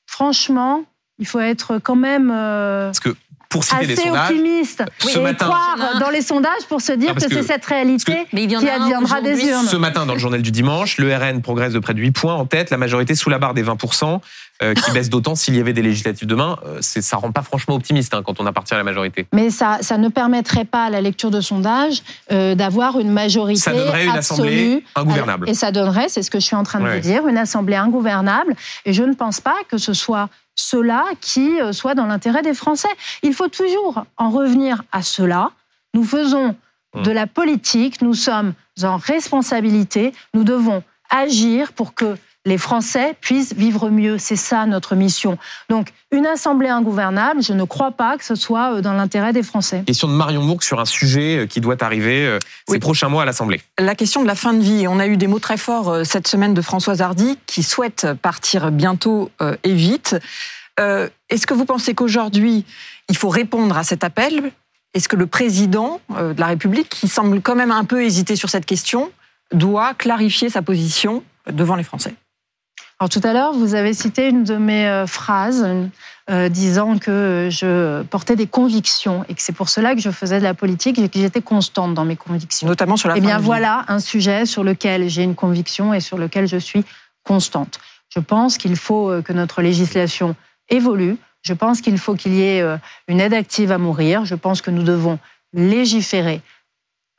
franchement, il faut être quand même euh, Parce que pour citer les assez sondages, optimiste ce et matin, croire dans les sondages pour se dire Ah, que, que- c'est cette réalité Mais il y en qui adviendra des urnes. Ce matin, dans le journal du dimanche, le RN progresse de près de 8 points en tête, la majorité sous la barre des 20%, euh, qui baisse d'autant s'il y avait des législatives demain. Euh, ça rend pas franchement optimiste hein, quand on appartient à la majorité. Mais ça, ça ne permettrait pas à la lecture de sondage euh, d'avoir une majorité Ça donnerait une absolue. assemblée ingouvernable. Et ça donnerait, c'est ce que je suis en train de Ouais. vous dire, une assemblée ingouvernable. Et je ne pense pas que ce soit cela qui euh, soit dans l'intérêt des Français. Il faut toujours en revenir à cela. Nous faisons Hum. de la politique, nous sommes en responsabilité, nous devons agir pour que les Français puissent vivre mieux. C'est ça notre mission. Donc, une assemblée ingouvernable, je ne crois pas que ce soit euh, dans l'intérêt des Français. Question de Marion Mourgue sur un sujet euh, qui doit arriver euh, ces Oui. prochains mois à l'Assemblée. La question de la fin de vie. On a eu des mots très forts cette semaine de Françoise Hardy qui souhaite partir bientôt et vite. Euh, Est-ce que vous pensez qu'aujourd'hui, il faut répondre à cet appel? Est-ce que le président de la République, qui semble quand même un peu hésiter sur cette question, doit clarifier sa position devant les Français? Alors tout à l'heure, vous avez cité une de mes euh, phrases euh, disant que je portais des convictions et que c'est pour cela que je faisais de la politique et que j'étais constante dans mes convictions. Notamment sur la Eh bien vie. voilà un sujet sur lequel j'ai une conviction et sur lequel je suis constante. Je pense qu'il faut euh, que notre législation évolue. Je pense qu'il faut qu'il y ait euh, une aide active à mourir. Je pense que nous devons légiférer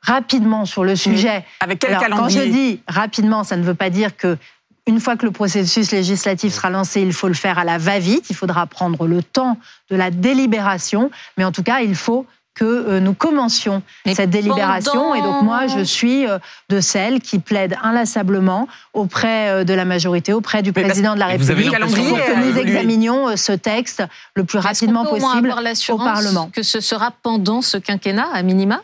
rapidement sur le sujet. Avec quel Alors, quand calendrier? je dis rapidement, ça ne veut pas dire que une fois que le processus législatif sera lancé, il faut le faire à la va-vite. Il faudra prendre le temps de la délibération, mais en tout cas, il faut que euh, nous commencions Mais cette délibération. pendant- Et donc moi, je suis euh, de celles qui plaident inlassablement auprès euh, de la majorité, auprès du Mais parce- président de la République, pour que nous examinions ce texte le plus rapidement peut au moins possible avoir au Parlement. que ce sera pendant ce quinquennat, à minima?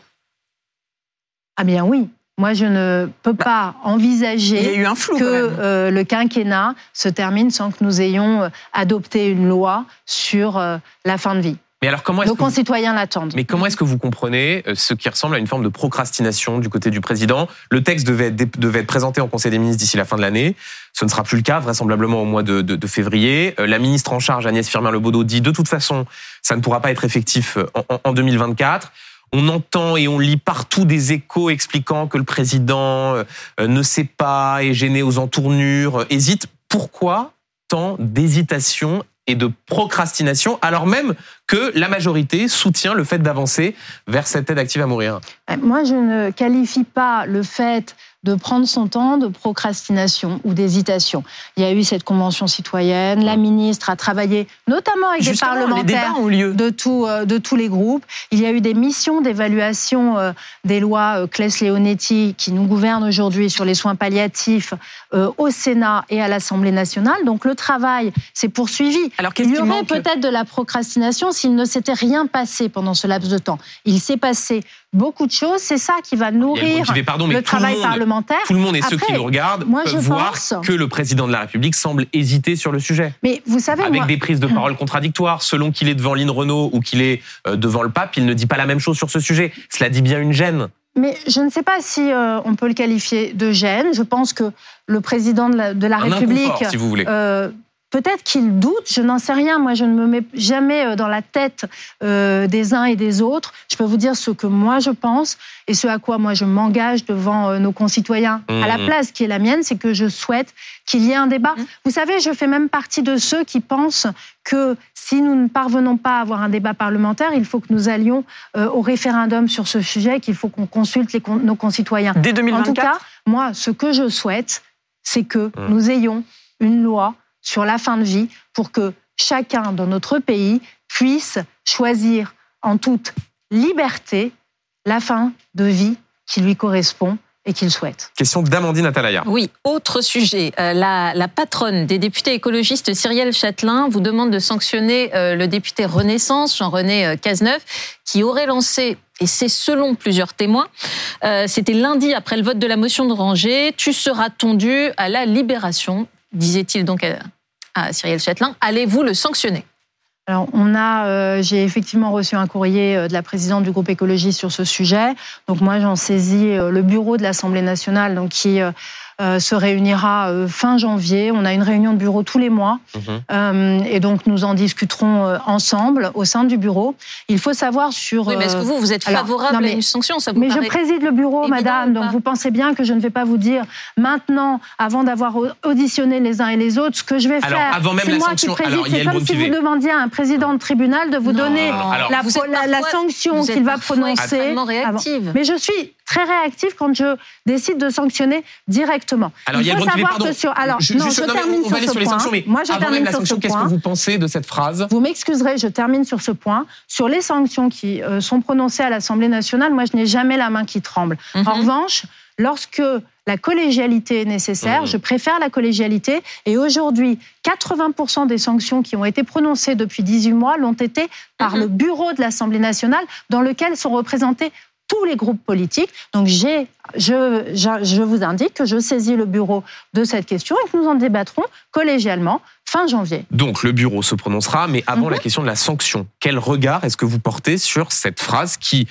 Ah bien oui, moi je ne peux pas Il y a envisager eu un flou que quand même. euh, le quinquennat se termine sans que nous ayons euh, adopté une loi sur euh, la fin de vie. Mais alors comment Nos vous- concitoyens l'attendent. Mais comment est-ce que vous comprenez ce qui ressemble à une forme de procrastination du côté du président? Le texte devait être, dé- devait être présenté en Conseil des ministres d'ici la fin de l'année. Ce ne sera plus le cas, vraisemblablement au mois de, de- de février. La ministre en charge, Agnès Firmin-Lebaudot, dit de toute façon, ça ne pourra pas être effectif en, en- en 2024. On entend et on lit partout des échos expliquant que le président euh, ne sait pas, est gêné aux entournures, euh, hésite. Pourquoi tant d'hésitation et de procrastination, alors même que la majorité soutient le fait d'avancer vers cette aide active à mourir? Euh, Moi, je ne qualifie pas le fait de prendre son temps de procrastination ou d'hésitation. Il y a eu cette convention citoyenne, la ministre a travaillé notamment avec Justement, des les parlementaires débats ont lieu. de, tout, euh, de tous les groupes. Il y a eu des missions d'évaluation euh, des lois euh, Claes-Leonetti qui nous gouvernent aujourd'hui sur les soins palliatifs au Sénat et à l'Assemblée nationale. Donc le travail s'est poursuivi. Alors Il y aurait peut-être de la procrastination s'il ne s'était rien passé pendant ce laps de temps. Il s'est passé beaucoup de choses. C'est ça qui va nourrir motivé, pardon, le tout le travail monde- parlementaire. Tout le monde et ceux qui nous regardent moi, je peuvent voir pense- que le président de la République semble hésiter sur le sujet. Mais vous savez, Avec moi, des prises de parole contradictoires. Selon qu'il est devant Lynn Renault ou qu'il est euh, devant le pape, il ne dit pas la même chose sur ce sujet. Cela dit bien une gêne. Mais je ne sais pas si euh, on peut le qualifier de gêne. Je pense que le président de la, de la Un République, si vous voulez. euh, peut-être qu'il doute, je n'en sais rien. Moi, je ne me mets jamais euh, dans la tête euh, des uns et des autres. Je peux vous dire ce que moi je pense et ce à quoi moi je m'engage devant euh, nos concitoyens. À la Mhm. place qui est la mienne, c'est que je souhaite qu'il y ait un débat. Mhm. Vous savez, je fais même partie de ceux qui pensent que si nous ne parvenons pas à avoir un débat parlementaire, il faut que nous allions euh, au référendum sur ce sujet, qu'il faut qu'on consulte les con- nos concitoyens. Dès En tout 2024 cas, moi, ce que je souhaite, c'est que Mhm. nous ayons une loi sur la fin de vie pour que chacun dans notre pays puisse choisir en toute liberté la fin de vie qui lui correspond et qu'il souhaite. Question d'Amandine Atalaya. Oui, autre sujet. Euh, la, la patronne des députés écologistes, Cyrielle Châtelain, vous demande de sanctionner euh, le député Renaissance, Jean-René euh, Cazeneuve, qui aurait lancé, et c'est selon plusieurs témoins, euh, c'était lundi après le vote de la motion de rangée, tu seras tondu à la libération, disait-il donc à, Cyrielle Châtelain. Allez-vous le sanctionner? Alors, on a, euh, j'ai effectivement reçu un courrier euh, de la présidente du groupe écologiste sur ce sujet. Donc moi, j'en saisis euh, le bureau de l'Assemblée nationale, donc qui se réunira euh, fin janvier. On a une réunion de bureau tous les mois, Mhm. Euh, et donc nous en discuterons euh, ensemble au sein du bureau. Il faut savoir sur. Oui, mais est-ce que euh, vous, vous êtes alors, favorable non, mais- à une sanction ça vous mais je préside le bureau, madame, donc vous pensez bien que je ne vais pas vous dire maintenant, avant d'avoir au- auditionné les uns et les autres, ce que je vais Alors, faire. avant même C'est la moi sanction- qui préside. alors, C'est comme si vous demandiez à un président de tribunal de vous Non, donner alors, alors, la, vous la- la parfois- sanction vous êtes qu'il va prononcer. avant. réactive. Mais je suis très réactive quand je décide de sanctionner directement. Alors, Il faut Braun-Pivet, savoir pardon. que sur. Alors, Je- non, je non, termine on va sur aller ce sur les point. sanctions, mais Moi, je avant même termine la sur sanction, qu'est-ce que vous pensez de cette phrase? Vous m'excuserez, je termine sur ce point. Sur les sanctions qui euh, sont prononcées à l'Assemblée nationale, moi, je n'ai jamais la main qui tremble. Mhm. En revanche, lorsque la collégialité est nécessaire, Mhm. je préfère la collégialité. Et aujourd'hui, 80% des sanctions qui ont été prononcées depuis 18 mois l'ont été par Mhm. le bureau de l'Assemblée nationale, dans lequel sont représentés tous les groupes politiques. Donc, j'ai, je, je, je vous indique que je saisis le bureau de cette question et que nous en débattrons collégialement fin janvier. Donc le bureau se prononcera, mais avant Mhm. la question de la sanction, quel regard est-ce que vous portez sur cette phrase qui,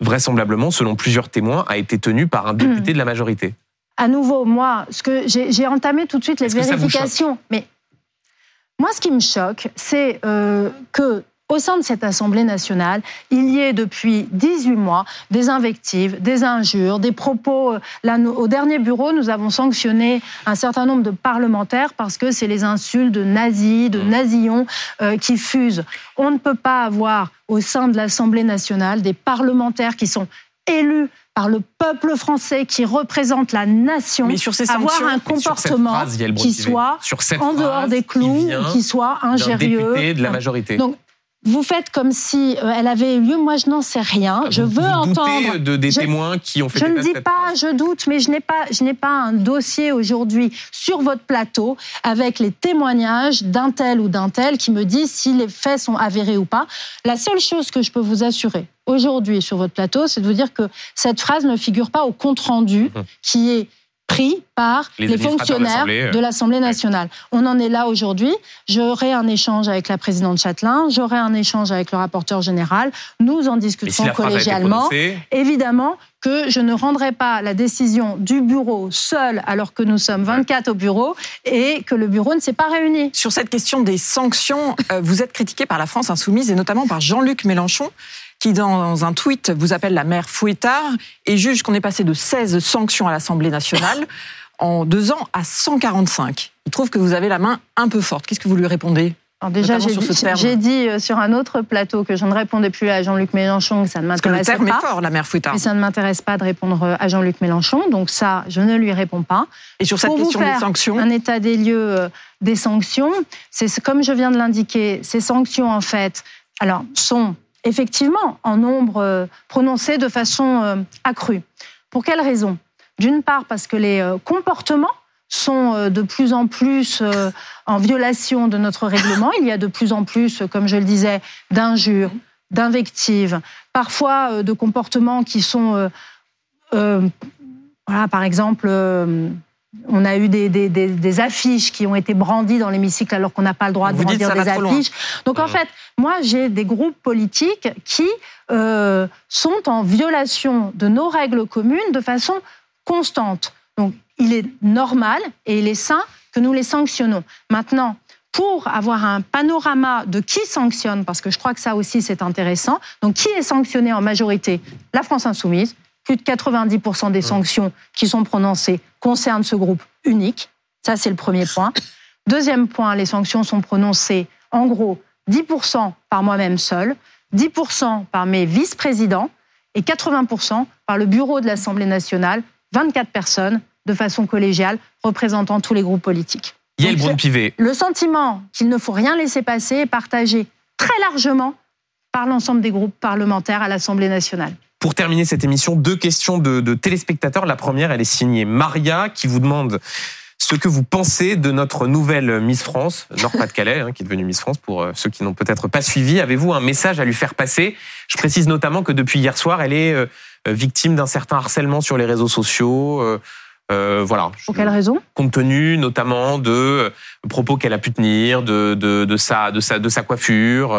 vraisemblablement, selon plusieurs témoins, a été tenue par un Mhm. député de la majorité? À nouveau, moi, ce que j'ai entamé tout de suite les vérifications. Mais moi, ce qui me choque, c'est euh, que au sein de cette Assemblée nationale, il y ait depuis 18 mois des invectives, des injures, des propos. euh, Là, nous- au dernier bureau, nous avons sanctionné un certain nombre de parlementaires parce que c'est les insultes de nazis, de Mmh. nazillons euh, qui fusent. On ne peut pas avoir au sein de l'Assemblée nationale des parlementaires qui sont élus par le peuple français qui représente la nation, Mais sur ces avoir un comportement phrase, qui soit sur en dehors des clous, qui soit ingérieux. de la majorité. Donc, vous faites comme si euh, elle avait eu lieu. Moi, je n'en sais rien. Ah, je vous- veux vous entendre. de, des Je- témoins qui ont fait Je ne dis pas, je doute, mais je n'ai pas, je n'ai pas un dossier aujourd'hui sur votre plateau avec les témoignages d'un tel ou d'un tel qui me disent si les faits sont avérés ou pas. La seule chose que je peux vous assurer aujourd'hui sur votre plateau, c'est de vous dire que cette phrase ne figure pas au compte rendu Mhm. qui est pris par Les fonctionnaires euh. de l'Assemblée nationale. On en est là aujourd'hui. J'aurai un échange avec la présidente Châtelain, j'aurai un échange avec le rapporteur général. Nous en si discuterons collégialement évidemment que je ne rendrai pas la décision du bureau seul alors que nous sommes 24 au bureau et que le bureau ne s'est pas réuni. Sur cette question des sanctions, euh, vous êtes critiqué par la France insoumise et notamment par Jean-Luc Mélenchon, qui dans un tweet vous appelle la mère fouettard et juge qu'on est passé de 16 sanctions à l'Assemblée nationale en deux ans à 145. Il trouve que vous avez la main un peu forte. Qu'est-ce que vous lui répondez? Alors déjà, j'ai dit, euh, sur un autre plateau que je ne répondais plus à Jean-Luc Mélenchon, que ça ne Parce que le m'intéressait terme pas. est fort, la mère fouettard. Mais ça ne m'intéresse pas de répondre euh, à Jean-Luc Mélenchon, donc ça, je ne lui réponds pas. Et sur cette Pour vous question des sanctions, Un état des lieux euh, des sanctions, c'est comme je viens de l'indiquer, ces sanctions en fait, alors sont effectivement en nombre euh, prononcé de façon euh, accrue. Pour quelles raisons D'une part parce que les euh, comportements sont de plus en plus en violation de notre règlement. Il y a de plus en plus, comme je le disais, d'injures, d'invectives, parfois de comportements qui sont, voilà, par exemple, on a eu des, des- des- des affiches qui ont été brandies dans l'hémicycle alors qu'on n'a pas le droit de Vous brandir des affiches. Donc en fait, moi j'ai des groupes politiques qui euh, sont en violation de nos règles communes de façon constante. Donc il est normal et il est sain que nous les sanctionnons. Maintenant, pour avoir un panorama de qui sanctionne, parce que je crois que ça aussi c'est intéressant, donc qui est sanctionné en majorité? La France insoumise. Plus de 90% des sanctions qui sont prononcées concernent ce groupe unique. Ça, c'est le premier point. Deuxième point, les sanctions sont prononcées en gros 10% par moi-même seul, 10% par mes vice-présidents et 80% par le bureau de l'Assemblée nationale, 24 personnes de façon collégiale représentant tous les groupes politiques. Yael Braun-Pivet, Le sentiment qu'il ne faut rien laisser passer est partagé très largement par l'ensemble des groupes parlementaires à l'Assemblée nationale. Pour terminer cette émission, deux questions de, de téléspectateurs. La première, elle est signée Maria, qui vous demande ce que vous pensez de notre nouvelle Miss France, Nord-Pas-de-Calais, hein, qui est devenue Miss France, pour euh, ceux qui n'ont peut-être pas suivi. Avez-vous un message à lui faire passer? Je précise notamment que depuis hier soir, elle est euh, victime d'un certain harcèlement sur les réseaux sociaux. euh, voilà. Pour quelle raison? Compte tenu notamment de propos qu'elle a pu tenir, de, de, de, sa, de, sa, de sa coiffure,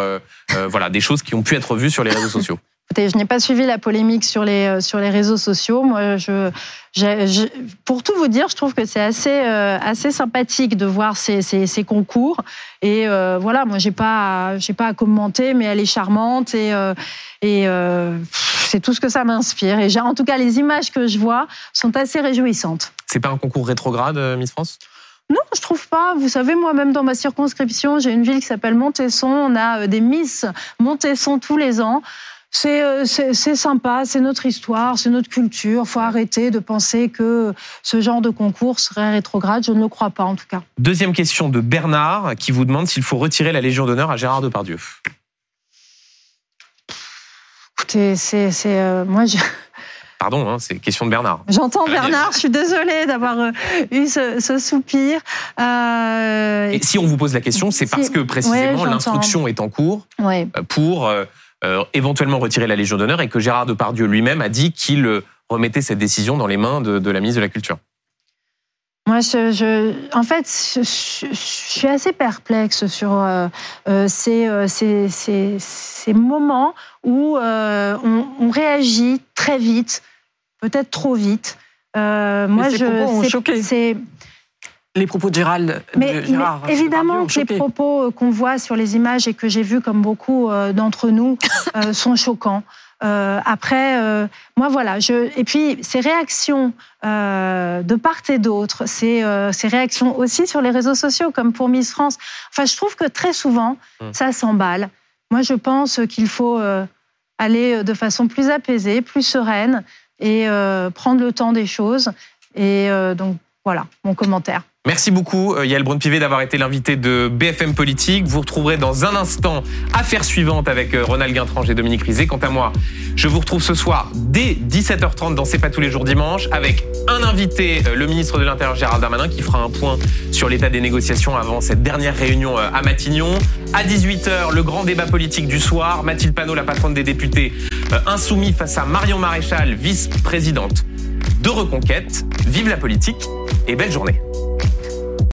voilà, des choses qui ont pu être vues sur les réseaux sociaux. Je n'ai pas suivi la polémique sur les, euh, sur les réseaux sociaux. Moi, je, je- pour tout vous dire, je trouve que c'est assez, euh, assez sympathique de voir ces, ces, ces concours. Et euh, voilà, moi, j'ai pas, à- pas à commenter, mais elle est charmante et, euh, et c'est tout ce que ça m'inspire. Et en tout cas, les images que je vois sont assez réjouissantes. C'est pas un concours rétrograde, Miss France? Non, je trouve pas. Vous savez, moi-même dans ma circonscription, j'ai une ville qui s'appelle Montesson. On a des Miss Montesson tous les ans. C'est euh, c'est sympa, c'est notre histoire, c'est notre culture. faut arrêter de penser que ce genre de concours serait rétrograde. Je ne le crois pas, en tout cas. Deuxième question de Bernard, qui vous demande s'il faut retirer la Légion d'honneur à Gérard Depardieu. Écoutez, c'est c'est, euh, moi, je- Pardon, hein, c'est question de Bernard. j'entends Bernard. Je suis désolée d'avoir euh, eu ce, ce soupir. Euh, Et si on vous pose la question, c'est Si- parce que précisément l'instruction est en cours ouais. pour euh, euh, éventuellement retirer la Légion d'honneur et que Gérard Depardieu lui-même a dit qu'il euh, remettait cette décision dans les mains de, de la ministre de la Culture. Moi, je, je- en fait, je, je- je suis assez perplexe sur euh, ces, ces, ces- ces moments où euh, on, on réagit très vite, peut-être trop vite. Euh, moi, ces je, propos ont c'est- choqué? Les propos de Gérald, de mais, Gérard mais évidemment que les propos euh, qu'on voit sur les images et que j'ai vus comme beaucoup euh, d'entre nous euh, sont choquants. Euh, après, euh, moi voilà, je, et puis ces réactions euh, de part et d'autre, ces, ces réactions aussi sur les réseaux sociaux, comme pour Miss France. Enfin, je trouve que très souvent, Mm. ça s'emballe. Moi, je pense qu'il faut aller de façon plus apaisée, plus sereine et prendre le temps des choses. Et donc, voilà mon commentaire. Merci beaucoup euh, Yael Braun-Pivet d'avoir été l'invité de BFM Politique. Vous retrouverez dans un instant affaire suivante avec euh, Ronald Guintrange et Dominique Rizet. Quant à moi, je vous retrouve ce soir dès 17h30 dans C'est pas tous les jours dimanche avec un invité, euh, le ministre de l'Intérieur Gérald Darmanin qui fera un point sur l'état des négociations avant cette dernière réunion à Matignon. À 18h, le grand débat politique du soir. Mathilde Panot, la patronne des députés, insoumis face à Marion Maréchal, vice-présidente de Reconquête. Vive la politique et belle journée.